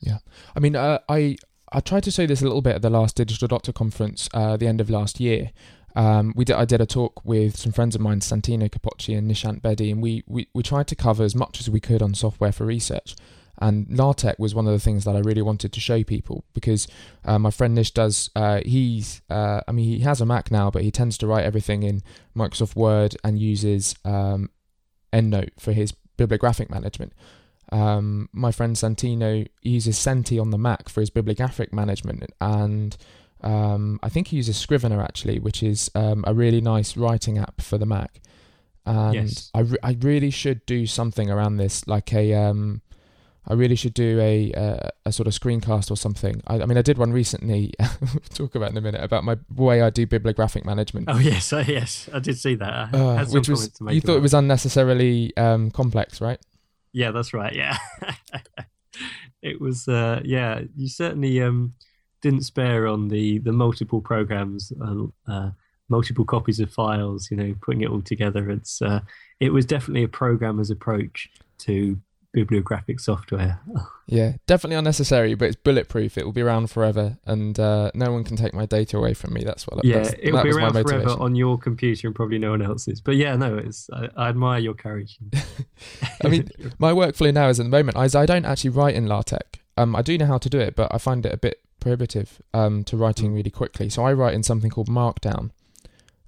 Yeah. I mean, uh, I I tried to say this a little bit at the last Digital Doctor conference, uh, the end of last year. Um, we did I did a talk with some friends of mine, Santino Capocci and Nishant Bedi, and we, we we tried to cover as much as we could on software for research. And LaTeX was one of the things that I really wanted to show people because uh, my friend Nish does. Uh, he's, uh, I mean, he has a Mac now, but he tends to write everything in Microsoft Word and uses um, EndNote for his bibliographic management. Um, my friend Santino uses Sente on the Mac for his bibliographic management, and um, I think he uses Scrivener actually, which is um, a really nice writing app for the Mac. And Yes. I, re- I really should do something around this, like a um, I really should do a a, a sort of screencast or something. I, I mean, I did one recently. <laughs> we'll talk about in a minute about my way I do bibliographic management. Oh yes, uh, <laughs> yes, I did see that. Uh, which was to make you thought it was unnecessarily um, complex, right? Yeah, that's right. Yeah, <laughs> it was. Uh, yeah, you certainly um, didn't spare on the the multiple programs, uh, uh, multiple copies of files. You know, putting it all together. It's uh, it was definitely a programmer's approach to bibliographic software. <laughs> Yeah, definitely unnecessary, but it's bulletproof. It will be around forever, and uh, no one can take my data away from me. That's what. yeah, it'll that be around forever on your computer and probably no one else's. But yeah, no, it's I, I admire your courage. <laughs> <laughs> I mean, my workflow now is at the moment is I don't actually write in LaTeX. Um, I do know how to do it, but I find it a bit prohibitive um, to writing really quickly. So I write in something called Markdown,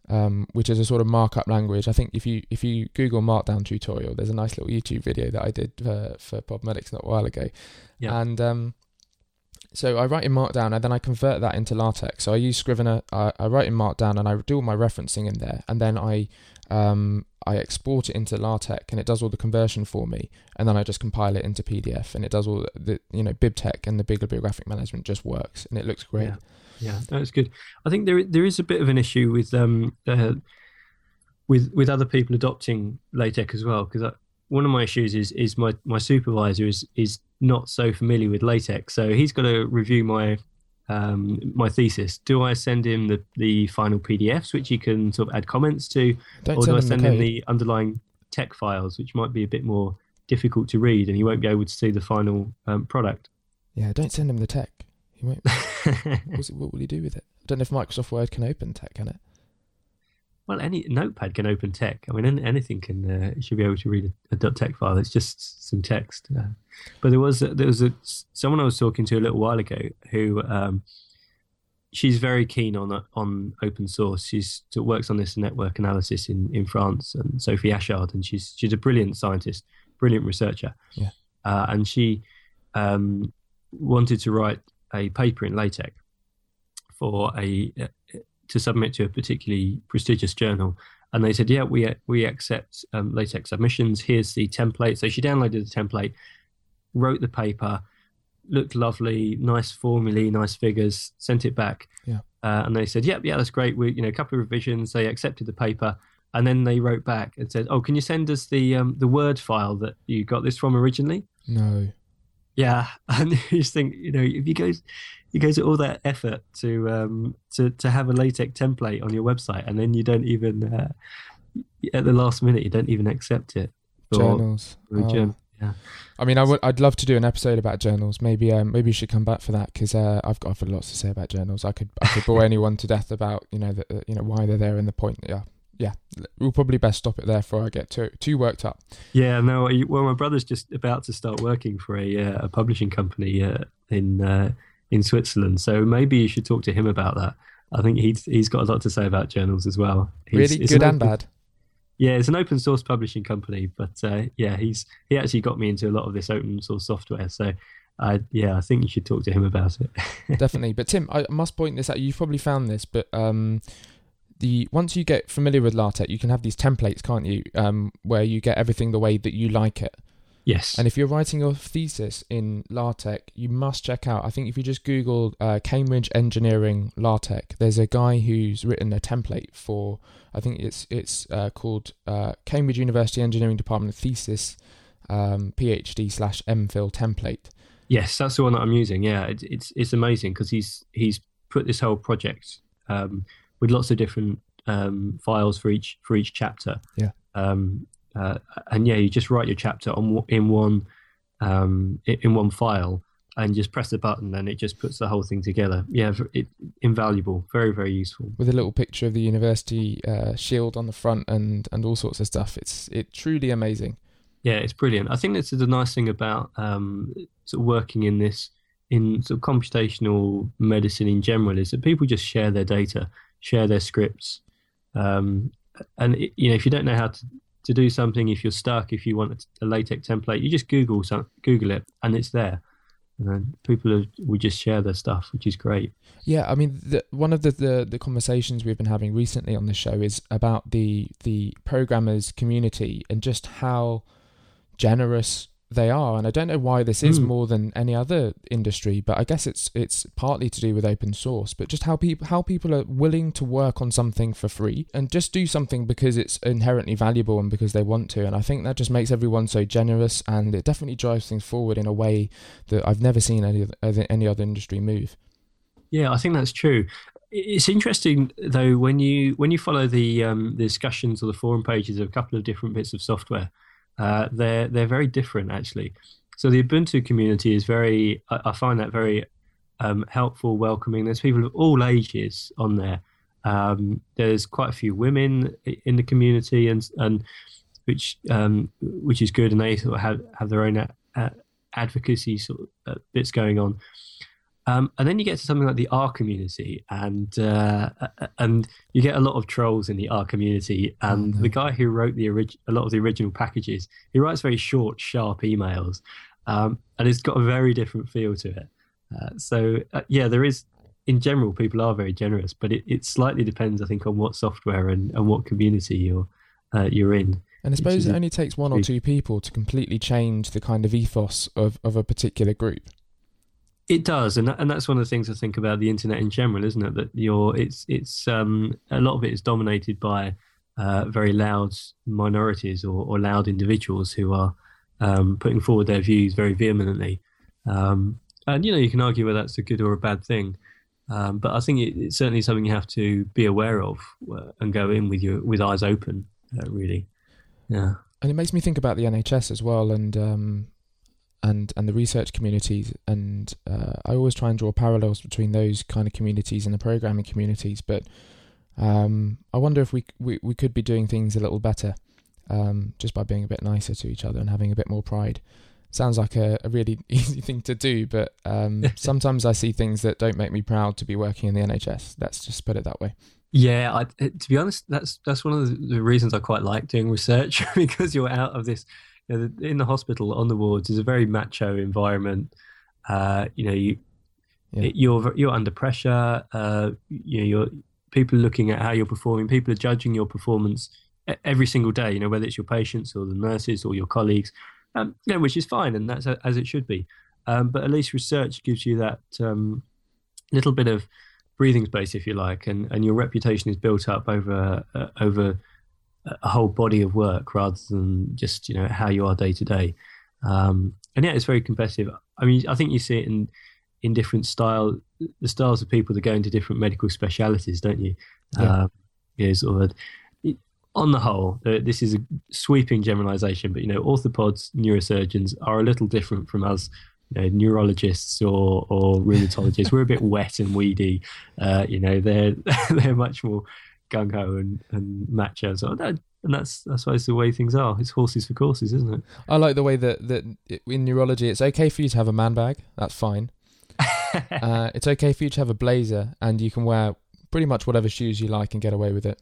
um, which is a sort of markup language. I think if you if you Google Markdown tutorial, there's a nice little YouTube video that I did for for Bob Medics not a while ago, Yeah. and um, so I write in Markdown and then I convert that into LaTeX. So I use Scrivener. I, I write in Markdown and I do all my referencing in there, and then I um, I export it into LaTeX and it does all the conversion for me, and then I just compile it into PDF and it does all the you know BibTeX and the bibliographic management just works and it looks great. Yeah. Yeah, that's good. I think there there is a bit of an issue with um uh, with with other people adopting LaTeX as well because one of my issues is is my my supervisor is is not so familiar with LaTeX, so he's got to review my um, my thesis. Do I send him the the final PDFs which he can sort of add comments to, Don't or do I send him the code. the underlying TeX files which might be a bit more difficult to read and he won't be able to see the final um, product? Yeah, don't send him the TeX. He won't. <laughs> what will he do with it? I don't know if Microsoft Word can open TeX, can it? Well, any notepad can open TeX. I mean, an- anything can. Uh, you should be able to read a, a .tex file. It's just some text. Uh, but there was a, there was a, someone I was talking to a little while ago who um, she's very keen on on open source. She's works on this network analysis in, in France, and Sophie Achard, and she's she's a brilliant scientist, brilliant researcher. Yeah. Uh, and she um, wanted to write a paper in LaTeX for a to submit to a particularly prestigious journal. And they said, "Yeah, we we accept um, LaTeX submissions. Here's the template." So she downloaded the template, wrote the paper, looked lovely, nice formulae, nice figures, sent it back. Yeah. Uh, and they said, "Yep, yeah, that's great." We, you know, a couple of revisions. They accepted the paper, and then they wrote back and said, "Oh, can you send us the um, the Word file that you got this from originally?" No. Yeah, <laughs> and you just think, you know, if you go, you go to all that effort to um, to to have a LaTeX template on your website, and then you don't even uh, at the last minute you don't even accept it. For, journals. For oh. Yeah. I mean, I would. I'd love to do an episode about journals. Maybe, um, maybe you should come back for that because uh, I've got I've lots to say about journals. I could I could bore <laughs> anyone to death about you know the, you know why they're there and the point. Yeah, yeah. We'll probably best stop it there before I get too too worked up. Yeah. No. Well, my brother's just about to start working for a uh, a publishing company uh, in uh, in Switzerland, so maybe you should talk to him about that. I think he's he's got a lot to say about journals as well. He's, really, good and bad. Yeah, it's an open source publishing company, but uh, yeah, he's he actually got me into a lot of this open source software. So, I yeah, I think you should talk to him about it. <laughs> Definitely, but Tim, I must point this out. You've probably found this, but um, the once you get familiar with LaTeX, you can have these templates, can't you? Um, where you get everything the way that you like it. Yes. And if you're writing your thesis in LaTeX, you must check out. I think if you just Google uh, Cambridge Engineering LaTeX, there's a guy who's written a template for. I think it's it's uh, called uh, Cambridge University Engineering Department thesis um, PhD slash MPhil template. Yes, that's the one that I'm using. Yeah, it, it's it's amazing because he's he's put this whole project um, with lots of different um, files for each for each chapter. Yeah. Um, uh, and yeah, you just write your chapter on in one um, in one file and just press the button and it just puts the whole thing together. Yeah, it, invaluable, very very useful. With a little picture of the university uh, shield on the front and and all sorts of stuff. It's it truly amazing. Yeah, it's brilliant. I think this is the nice thing about um, sort of working in this in sort of computational medicine in general is that people just share their data, share their scripts, um, and you know if you don't know how to to do something, if you're stuck, if you want a LaTeX template, you just Google some, Google it, and it's there. And then people will just share their stuff, which is great. Yeah, I mean, the, one of the, the, the conversations we've been having recently on the show is about the the programmers community and just how generous they are and i don't know why this is mm. more than any other industry but i guess it's it's partly to do with open source but just how people how people are willing to work on something for free and just do something because it's inherently valuable and because they want to and i think that just makes everyone so generous and it definitely drives things forward in a way that i've never seen any other, any other industry move yeah i think that's true it's interesting though when you when you follow the um, the discussions or the forum pages of a couple of different bits of software uh, they're they're very different actually. So the Ubuntu community is very. I, I find that very um, helpful, welcoming. There's people of all ages on there. Um, there's quite a few women in the community, and and which um, which is good, and they sort of have have their own uh, advocacy sort of uh, bits going on. Um, and then you get to something like the R community, and uh, and you get a lot of trolls in the R community. And mm-hmm. the guy who wrote the orig- a lot of the original packages, he writes very short, sharp emails, um, and it's got a very different feel to it. Uh, so uh, yeah, there is. In general, people are very generous, but it, it slightly depends, I think, on what software and, and what community you're uh, you're in. And I suppose it only takes one or two people to completely change the kind of ethos of, of a particular group. It does, and and that's one of the things I think about the internet in general, isn't it? That you're it's it's um, a lot of it is dominated by uh, very loud minorities or, or loud individuals who are um, putting forward their views very vehemently. Um, and you know, you can argue whether that's a good or a bad thing, um, but I think it, it's certainly something you have to be aware of uh, and go in with your with eyes open. Uh, really, yeah. And it makes me think about the NHS as well, and um, and and the research communities and uh, I always try and draw parallels between those kind of communities and the programming communities but um, I wonder if we, we we could be doing things a little better um, just by being a bit nicer to each other and having a bit more pride sounds like a, a really <laughs> easy thing to do, but um, <laughs> sometimes I see things that don't make me proud to be working in the NHS. Let's just put it that way. Yeah, I, to be honest, that's that's one of the reasons I quite like doing research <laughs> because you're out of this. You know, in the hospital on the wards is a very macho environment. Uh, you know, you yeah. you're you're under pressure. Uh, you know, you're people are looking at how you're performing. People are judging your performance every single day. You know, whether it's your patients or the nurses or your colleagues um, yeah, which is fine, and that's as it should be. Um, but at least research gives you that um, little bit of breathing space, if you like, and, and your reputation is built up over uh, over a whole body of work rather than just you know how you are day to day. Um, and yeah, it's very competitive. I mean, I think you see it in in different style the styles of people that go into different medical specialities, don't you? Yeah. Um, yeah, sort of a, on the whole, uh, this is a sweeping generalization, but you know, orthopods, neurosurgeons are a little different from us, you know, neurologists or or rheumatologists. We're a bit wet and weedy. Uh, you know, they're <laughs> they're much more gung ho and and macho. So that, and that's that's why it's the way things are. It's horses for courses, isn't it? I like the way that that in neurology, it's okay for you to have a man bag. That's fine. <laughs> uh, it's okay for you to have a blazer, and you can wear pretty much whatever shoes you like and get away with it.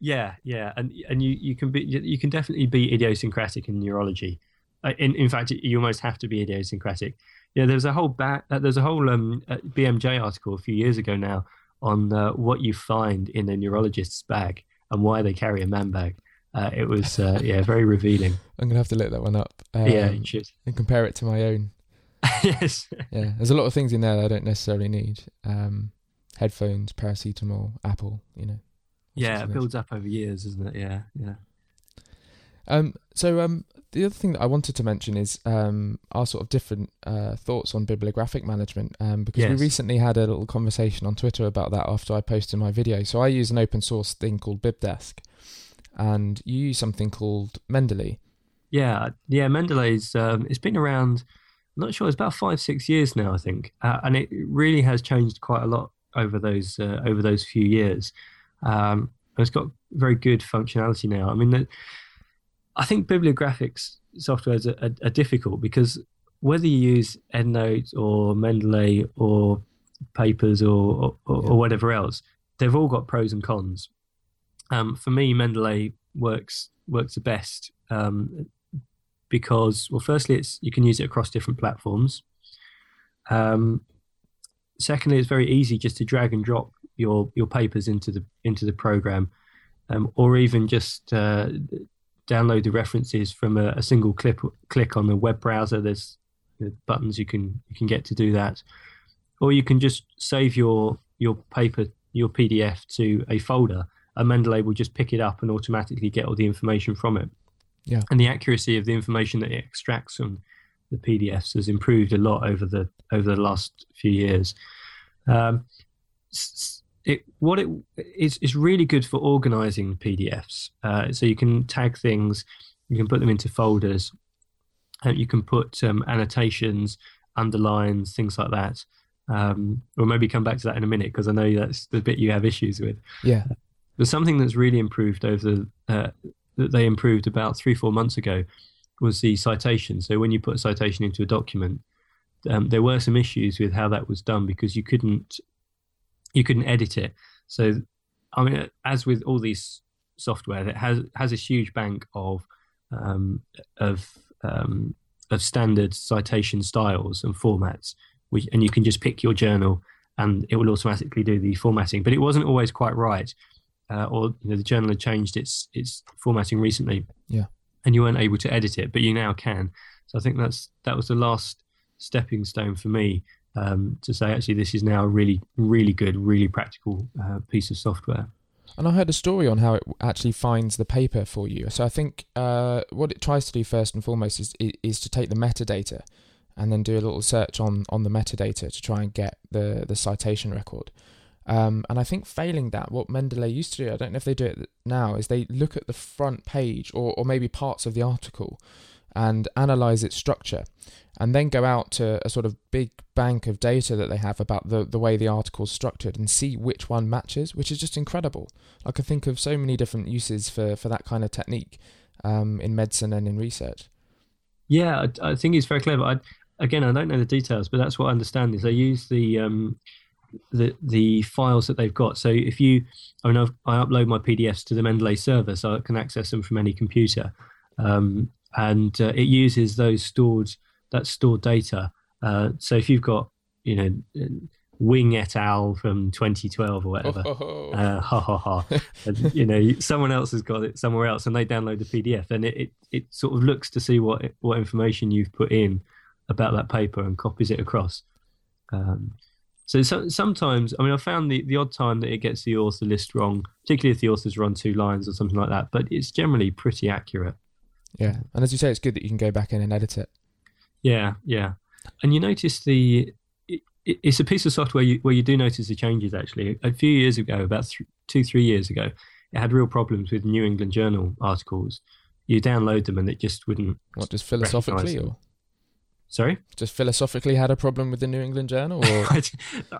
Yeah, yeah, and and you, you can be you can definitely be idiosyncratic in neurology. Uh, in in fact, you almost have to be idiosyncratic. Yeah, there's a whole ba- uh, there's a whole um, uh, BMJ article a few years ago now on uh, what you find in a neurologist's bag and why they carry a man bag. Uh, it was uh, yeah very revealing. <laughs> I'm gonna have to look that one up. Um, yeah, you should. And compare it to my own. yes. Yeah, there's a lot of things in there that I don't necessarily need. Um, headphones, paracetamol, Apple. You know yeah, it builds up over years, isn't it? Yeah, yeah. Um, so um, the other thing that I wanted to mention is um, our sort of different uh, thoughts on bibliographic management um, because yes. we recently had a little conversation on Twitter about that after I posted my video. So I use an open source thing called BibDesk, and you use something called Mendeley. Yeah, yeah, Mendeley's um, it's been around. I'm not sure it's about five six years now, I think, uh, and it really has changed quite a lot over those uh, over those few years. Um, it's got very good functionality now. I mean, the, I think bibliographics softwares are, are, are, difficult because whether you use EndNote or Mendeley or Papers or, or, yeah. or, whatever else, they've all got pros and cons. Um, for me, Mendeley works works the best um, because, well, firstly, it's you can use it across different platforms. Um, secondly, it's very easy just to drag and drop your your papers into the into the program, um, or even just uh, download the references from a, a, single clip click on the web browser. There's you know, buttons you can you can get to do that, or you can just save your your paper your PDF to a folder. And Mendeley will just pick it up and automatically get all the information from it. Yeah, and the accuracy of the information that it extracts from the PDFs has improved a lot over the over the last few years. Um, it what it is is really good for organizing PDFs. Uh, so you can tag things, you can put them into folders, uh, you can put um, annotations, underlines, things like that. Um, or maybe come back to that in a minute because I know that's the bit you have issues with. Yeah. But something that's really improved over the uh, that they improved about three four months ago was the citation. So when you put a citation into a document, um, there were some issues with how that was done because you couldn't you couldn't edit it. So, I mean, as with all these software, that has has a huge bank of um, of um, of standard citation styles and formats, which, and you can just pick your journal and it will automatically do the formatting. But it wasn't always quite right, uh, or you know, the journal had changed its its formatting recently. Yeah, and you weren't able to edit it, but you now can. So I think that's that was the last stepping stone for me um, to say actually this is now a really really good really practical uh, piece of software and I heard a story on how it actually finds the paper for you. So I think uh, what it tries to do first and foremost is is to take the metadata and then do a little search on on the metadata to try and get the the citation record. Um, and I think failing that, what Mendeley used to do, I don't know if they do it now, is they look at the front page or, or maybe parts of the article and analyze its structure and then go out to a sort of big bank of data that they have about the, the way the article's structured and see which one matches, which is just incredible. I can think of so many different uses for, for that kind of technique um, in medicine and in research. Yeah, I, I think it's very clever. I, again, I don't know the details, but that's what I understand is they use the um, the the files that they've got. So if you, I mean, I've, i upload my PDFs to the Mendeley server, so I can access them from any computer, um, and uh, it uses those stored that stored data. Uh, so if you've got, you know, Wing et al. from 2012 or whatever, oh, uh, ha ha ha, and, you know, <laughs> someone else has got it somewhere else, and they download the PDF, and it, it, it sort of looks to see what what information you've put in about that paper and copies it across. Um, so, so, sometimes, I mean, I found the, the odd time that it gets the author list wrong, particularly if the author's run two lines or something like that, but it's generally pretty accurate. Yeah, and as you say, it's good that you can go back in and edit it. Yeah, yeah, and you notice the it, it's a piece of software you, where you do notice the changes. Actually, a few years ago, about th- two three years ago, it had real problems with New England Journal articles. You download them and it just wouldn't. What just philosophically or? Sorry? Just philosophically had a problem with the New England Journal? Or? <laughs> I,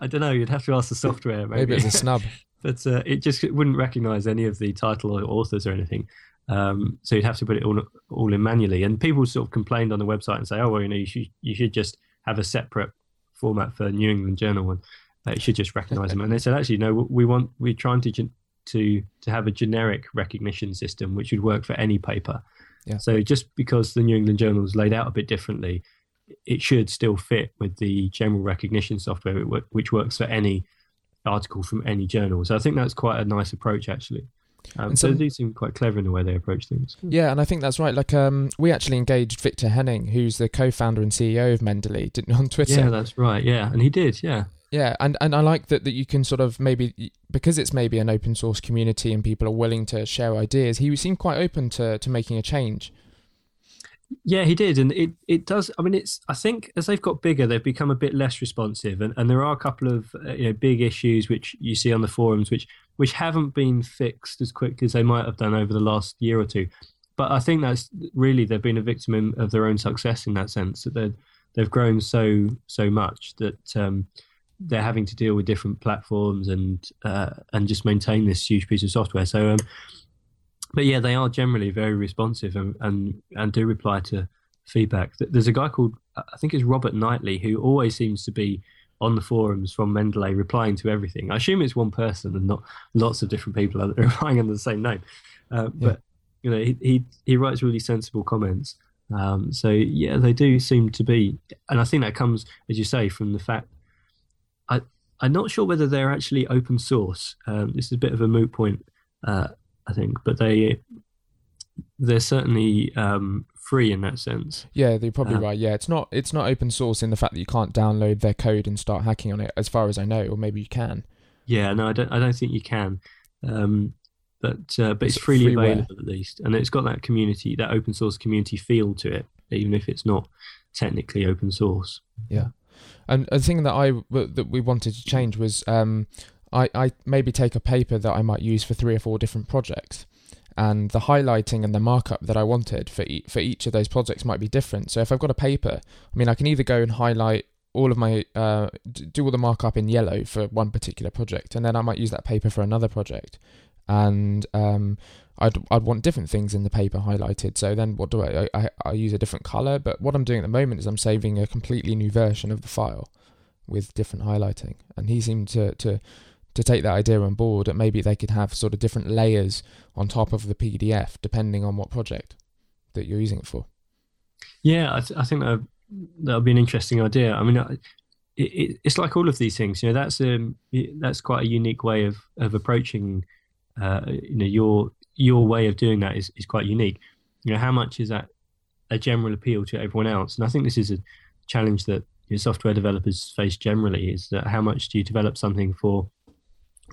I, don't know. You'd have to ask the software. Maybe, maybe it's a snub. <laughs> but uh, it just wouldn't recognize any of the title or authors or anything. Um, so you'd have to put it all all in manually. And people sort of complained on the website and say, "Oh, well, you know, you should you should just have a separate format for New England Journal, and uh, it should just recognise them." And they said, "Actually, no, we want we're trying to to to have a generic recognition system which would work for any paper." Yeah. So just because the New England Journal is laid out a bit differently, it should still fit with the general recognition software, which works for any article from any journal. So I think that's quite a nice approach, actually. Um, so, so, they do seem quite clever in the way they approach things. Yeah, and I think that's right. Like, um, we actually engaged Victor Henning, who's the co-founder and CEO of Mendeley, didn't on Twitter. Yeah, that's right. Yeah, and he did. Yeah. Yeah, and, and I like that that you can sort of maybe because it's maybe an open source community and people are willing to share ideas. He seemed quite open to to making a change. Yeah, he did, and it it does. I mean, it's. I think as they've got bigger, they've become a bit less responsive, and, and there are a couple of uh, you know big issues which you see on the forums, which which haven't been fixed as quickly as they might have done over the last year or two. But I think that's really they've been a victim of their own success in that sense that they they've grown so so much that um, they're having to deal with different platforms and uh, and just maintain this huge piece of software. So. Um, but yeah, they are generally very responsive and, and, and do reply to feedback. There's a guy called I think it's Robert Knightley who always seems to be on the forums from Mendeley replying to everything. I assume it's one person and not lots of different people are <laughs> replying under the same name. Uh, yeah. But you know, he, he, he writes really sensible comments. Um, so yeah, they do seem to be, and I think that comes, as you say, from the fact I I'm not sure whether they're actually open source. Um, this is a bit of a moot point. Uh, I think, but they they're certainly um, free in that sense. Yeah, they're probably uh, right. Yeah, it's not it's not open source in the fact that you can't download their code and start hacking on it, as far as I know, or maybe you can. Yeah, no, I don't. I don't think you can. Um, but uh, but it's, it's freely freeware. available at least, and it's got that community, that open source community feel to it, even if it's not technically open source. Yeah, and the thing that I that we wanted to change was um, I, I maybe take a paper that I might use for three or four different projects and the highlighting and the markup that I wanted for e- for each of those projects might be different. So if I've got a paper, I mean, I can either go and highlight all of my uh, do all the markup in yellow for one particular project, and then I might use that paper for another project, and um, I'd I'd want different things in the paper highlighted. So then what do I, I I use a different color? But what I'm doing at the moment is I'm saving a completely new version of the file with different highlighting, and he seemed to to to take that idea on board and maybe they could have sort of different layers on top of the PDF depending on what project that you're using it for. Yeah, I, th- I think that that would be an interesting idea. I mean, it, it, it's like all of these things. You know, that's um that's quite a unique way of of approaching. Uh, you know, your your way of doing that is is quite unique. You know, how much is that a general appeal to everyone else? And I think this is a challenge that software developers face generally is that how much do you develop something for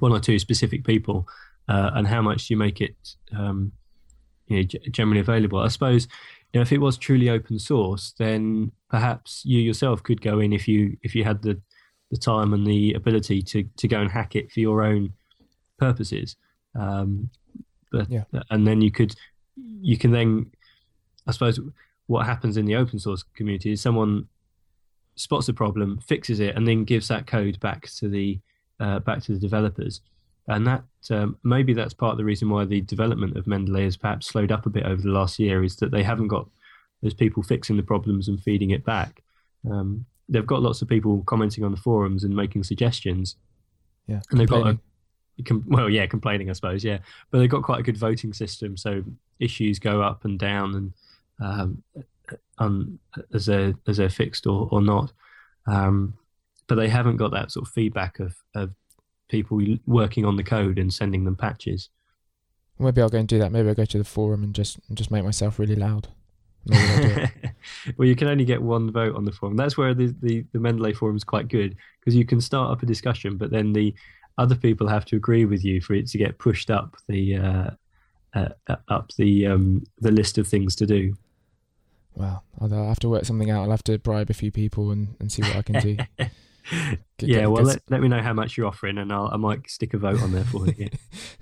one or two specific people, uh, and how much do you make it um, you know, g- generally available? I suppose you know if it was truly open source, then perhaps you yourself could go in if you if you had the the time and the ability to to go and hack it for your own purposes. Um, but yeah. and then you could you can then I suppose what happens in the open source community is someone spots a problem, fixes it, and then gives that code back to the uh, back to the developers. And that um, maybe that's part of the reason why the development of Mendeley has perhaps slowed up a bit over the last year is that they haven't got those people fixing the problems and feeding it back. Um, they've got lots of people commenting on the forums and making suggestions. Yeah, and they've got a, well, yeah, complaining, I suppose, yeah, but they've got quite a good voting system, so issues go up and down and um, um, as they're as they're fixed or or not. Um, but they haven't got that sort of feedback of, of people working on the code and sending them patches. Maybe I'll go and do that. Maybe I'll go to the forum and just and just make myself really loud. <laughs> well, you can only get one vote on the forum. That's where the, the, the Mendeley forum is quite good because you can start up a discussion, but then the other people have to agree with you for it to get pushed up the uh, uh, up the um, the list of things to do. Well, I'll have to work something out. I'll have to bribe a few people and, and see what I can do. <laughs> Get, yeah, well, let, let me know how much you're offering, and I'll, I might stick a vote on there for you.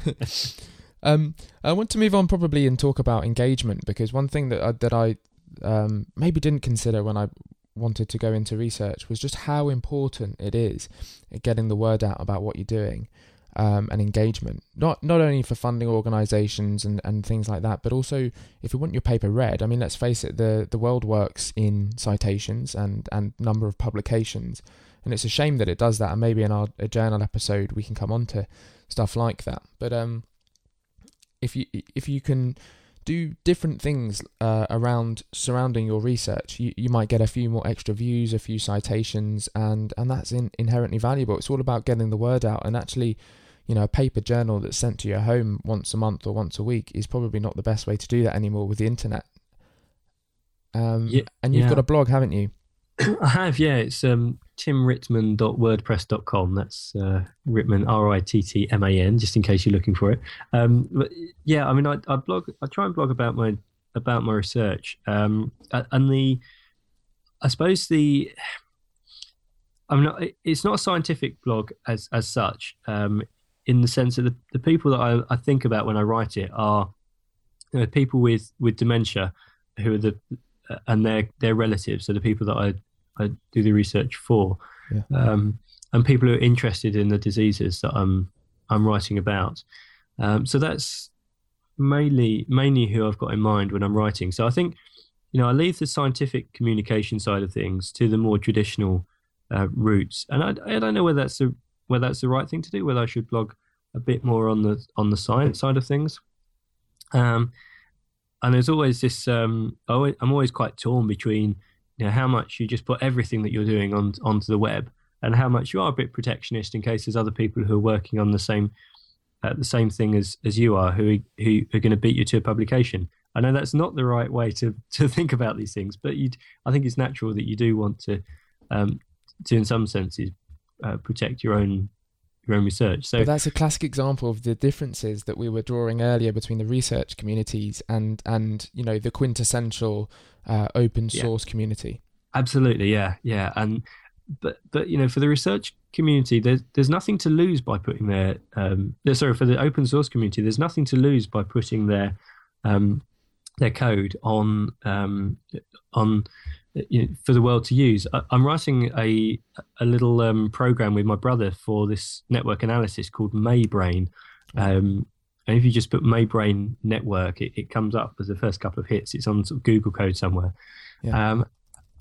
<laughs> um, I want to move on probably and talk about engagement because one thing that I, that I um, maybe didn't consider when I wanted to go into research was just how important it is getting the word out about what you're doing um, and engagement. Not not only for funding organisations and, and things like that, but also if you want your paper read. I mean, let's face it, the the world works in citations and and number of publications, and it's a shame that it does that. And maybe in our journal episode we can come on to stuff like that. But um, if you if you can do different things uh, around surrounding your research. You, you might get a few more extra views, a few citations, and and that's in, inherently valuable. It's all about getting the word out, and actually, you know, a paper journal that's sent to your home once a month or once a week is probably not the best way to do that anymore with the internet. Um, yeah, and you've yeah. got a blog, haven't you? <coughs> I have, yeah. It's um, timrittman.wordpress.com. That's uh, Rittman, R I T T M A N, just in case you're looking for it. Um, but yeah, I mean, I, I, blog, I try and blog about my about my research, um, and the, I suppose the, I'm not. It's not a scientific blog as as such, um, in the sense that the, the people that I, I think about when I write it are, you know, people with with dementia, who are the and their their relatives, so the people that I I do the research for, yeah. um, and people who are interested in the diseases that I'm I'm writing about. Um, so that's mainly mainly who I've got in mind when I'm writing. So I think you know I leave the scientific communication side of things to the more traditional uh, routes, and I, I don't know whether that's the whether that's the right thing to do. Whether I should blog a bit more on the on the science side of things. Um, and there's always this. Um, I'm always quite torn between you know, how much you just put everything that you're doing on onto the web, and how much you are a bit protectionist in case there's other people who are working on the same uh, the same thing as as you are who who are going to beat you to a publication. I know that's not the right way to <laughs> to think about these things, but I think it's natural that you do want to um, to in some senses uh, protect your own your own research. So but that's a classic example of the differences that we were drawing earlier between the research communities and and you know the quintessential uh, open source yeah. community. Absolutely, yeah, yeah, and but but you know for the research community, there's there's nothing to lose by putting their um, sorry for the open source community, there's nothing to lose by putting their um, their code on um, on you know, for the world to use. I, am writing a a little um, program with my brother for this network analysis called MayBrain. Um, and if you just put MayBrain network, it, it comes up as the first couple of hits. It's on sort of Google code somewhere. Yeah. Um,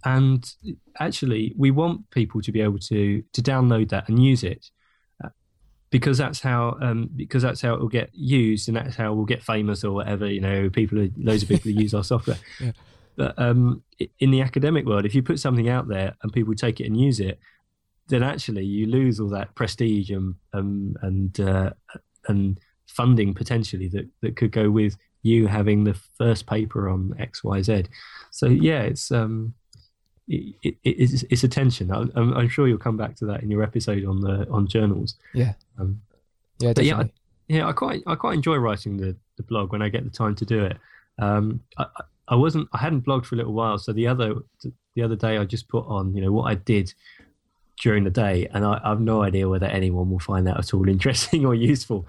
and actually, we want people to be able to to download that and use it uh, because that's how um, because that's how it will get used and that's how we'll get famous or whatever. You know, people are, loads of people use our software. <laughs> Yeah. But um, in the academic world, if you put something out there and people take it and use it, then actually you lose all that prestige and um, and uh, and funding potentially that, that could go with you having the first paper on X Y Z. So yeah, it's um, it, it, it's, it's a tension. I'm, I'm, sure you'll come back to that in your episode on the on journals. Yeah, um, yeah, definitely. yeah, I, yeah. I quite I quite enjoy writing the, the blog when I get the time to do it. Um, I, I wasn't I hadn't blogged for a little while, so the other the other day I just put on you know what I did during the day, and I, I have no idea whether anyone will find that at all <laughs> interesting or useful.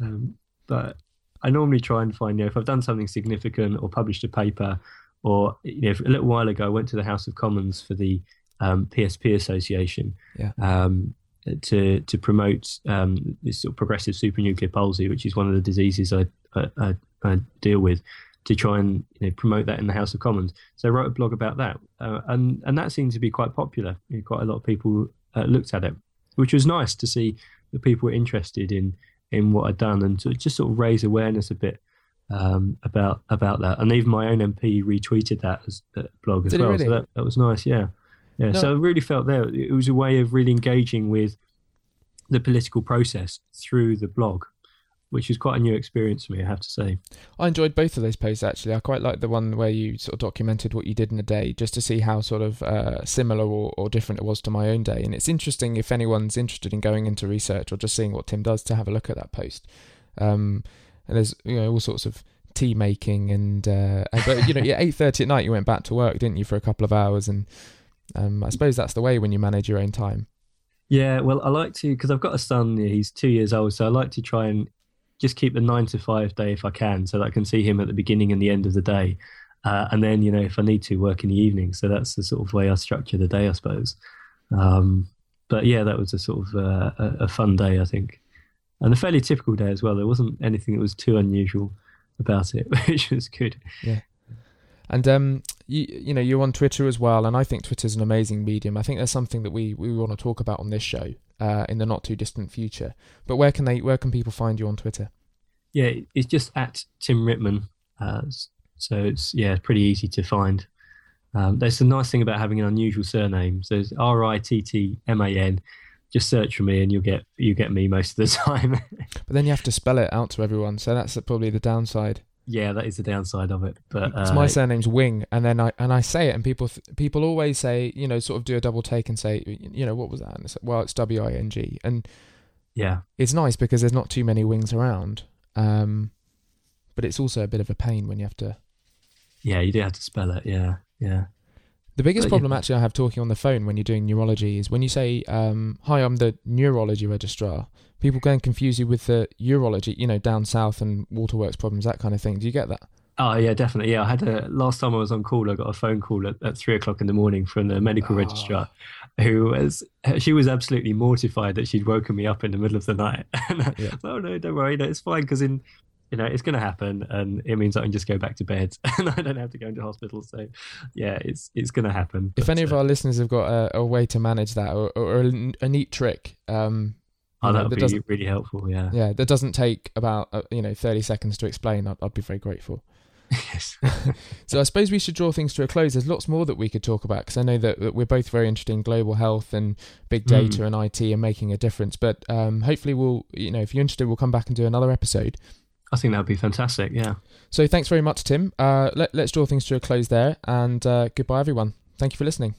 Um, but I normally try and find, you know, if I've done something significant or published a paper, or you know, a little while ago I went to the House of Commons for the um, PSP Association yeah. um, to to promote um, this sort of progressive supranuclear palsy, which is one of the diseases I, I, I deal with. To try and you know, promote that in the House of Commons. So I wrote a blog about that, uh, and and that seemed to be quite popular. You know, quite a lot of people uh, looked at it, which was nice to see that people were interested in in what I'd done and to just sort of raise awareness a bit um, about about that. And even my own MP retweeted that as a blog as Did well. Really? So that, that was nice. Yeah, yeah. No. So I really felt there it was a way of really engaging with the political process through the blog, which is quite a new experience for me. I have to say. I enjoyed both of those posts actually. I quite like the one where you sort of documented what you did in a day, just to see how sort of uh, similar or, or different it was to my own day. And it's interesting if anyone's interested in going into research or just seeing what Tim does to have a look at that post. Um, and there's you know all sorts of tea making and uh, but you know <laughs> yeah eight thirty at night you went back to work didn't you for a couple of hours and um, I suppose that's the way when you manage your own time. Yeah, well, I like to because I've got a son. He's two years old, so I like to try and just keep the nine to five day if I can, so that I can see him at the beginning and the end of the day, uh, and then you know if I need to work in the evening. So that's the sort of way I structure the day, I suppose. Um, but yeah, that was a sort of uh, a, a fun day, I think, and a fairly typical day as well. There wasn't anything that was too unusual about it, <laughs> which was good. Yeah. And um, you you know you're on Twitter as well, and I think Twitter is an amazing medium. I think there's something that we, we want to talk about on this show uh, in the not too distant future. But where can they where can people find you on Twitter? Yeah, it's just at Tim Rittman. Uh, so it's yeah, pretty easy to find. Um, that's the nice thing about having an unusual surname. So it's R I T T M A N. Just search for me, and you'll get you get me most of the <laughs> time. But then you have to spell it out to everyone, so that's probably the downside. Yeah, that is the downside of it. But uh, my surname's Wing, and then I and I say it, and people th- people always say you know sort of do a double take and say you know what was that? And it's like, well, it's W I N G, and yeah, it's nice because there's not too many wings around. Um, but it's also a bit of a pain when you have to yeah, you do have to spell it. Yeah, yeah, The biggest But, yeah. problem actually I have talking on the phone when you're doing neurology is when you say, um, "Hi, I'm the neurology registrar." People go and confuse you with the urology, you know, down south and waterworks problems, that kind of thing. Do you get that? Oh yeah, definitely. Yeah, I had a last time I was on call. I got a phone call at, at three o'clock in the morning from the medical Ah. registrar, who was she was absolutely mortified that she'd woken me up in the middle of the night. <laughs> And Yeah. was, oh no, don't worry, no, it's fine because in you know it's going to happen, and it means I can just go back to bed <laughs> and I don't have to go into hospital. So yeah, it's it's going to happen. If But, any of uh, our listeners have got a, a way to manage that or, or a, a neat trick, um, oh, that would be really helpful. Yeah. yeah, that doesn't take about uh, you know thirty seconds to explain, I'd, I'd be very grateful. <laughs> <laughs> yes. So I suppose we should draw things to a close. There's lots more that we could talk about because I know that, that we're both very interested in global health and big data and IT and making a difference. But um, hopefully, we'll you know if you're interested, we'll come back and do another episode. I think that would be fantastic. Yeah. So thanks very much, Tim. Uh, let, let's draw things to a close there, and uh, goodbye, everyone. Thank you for listening.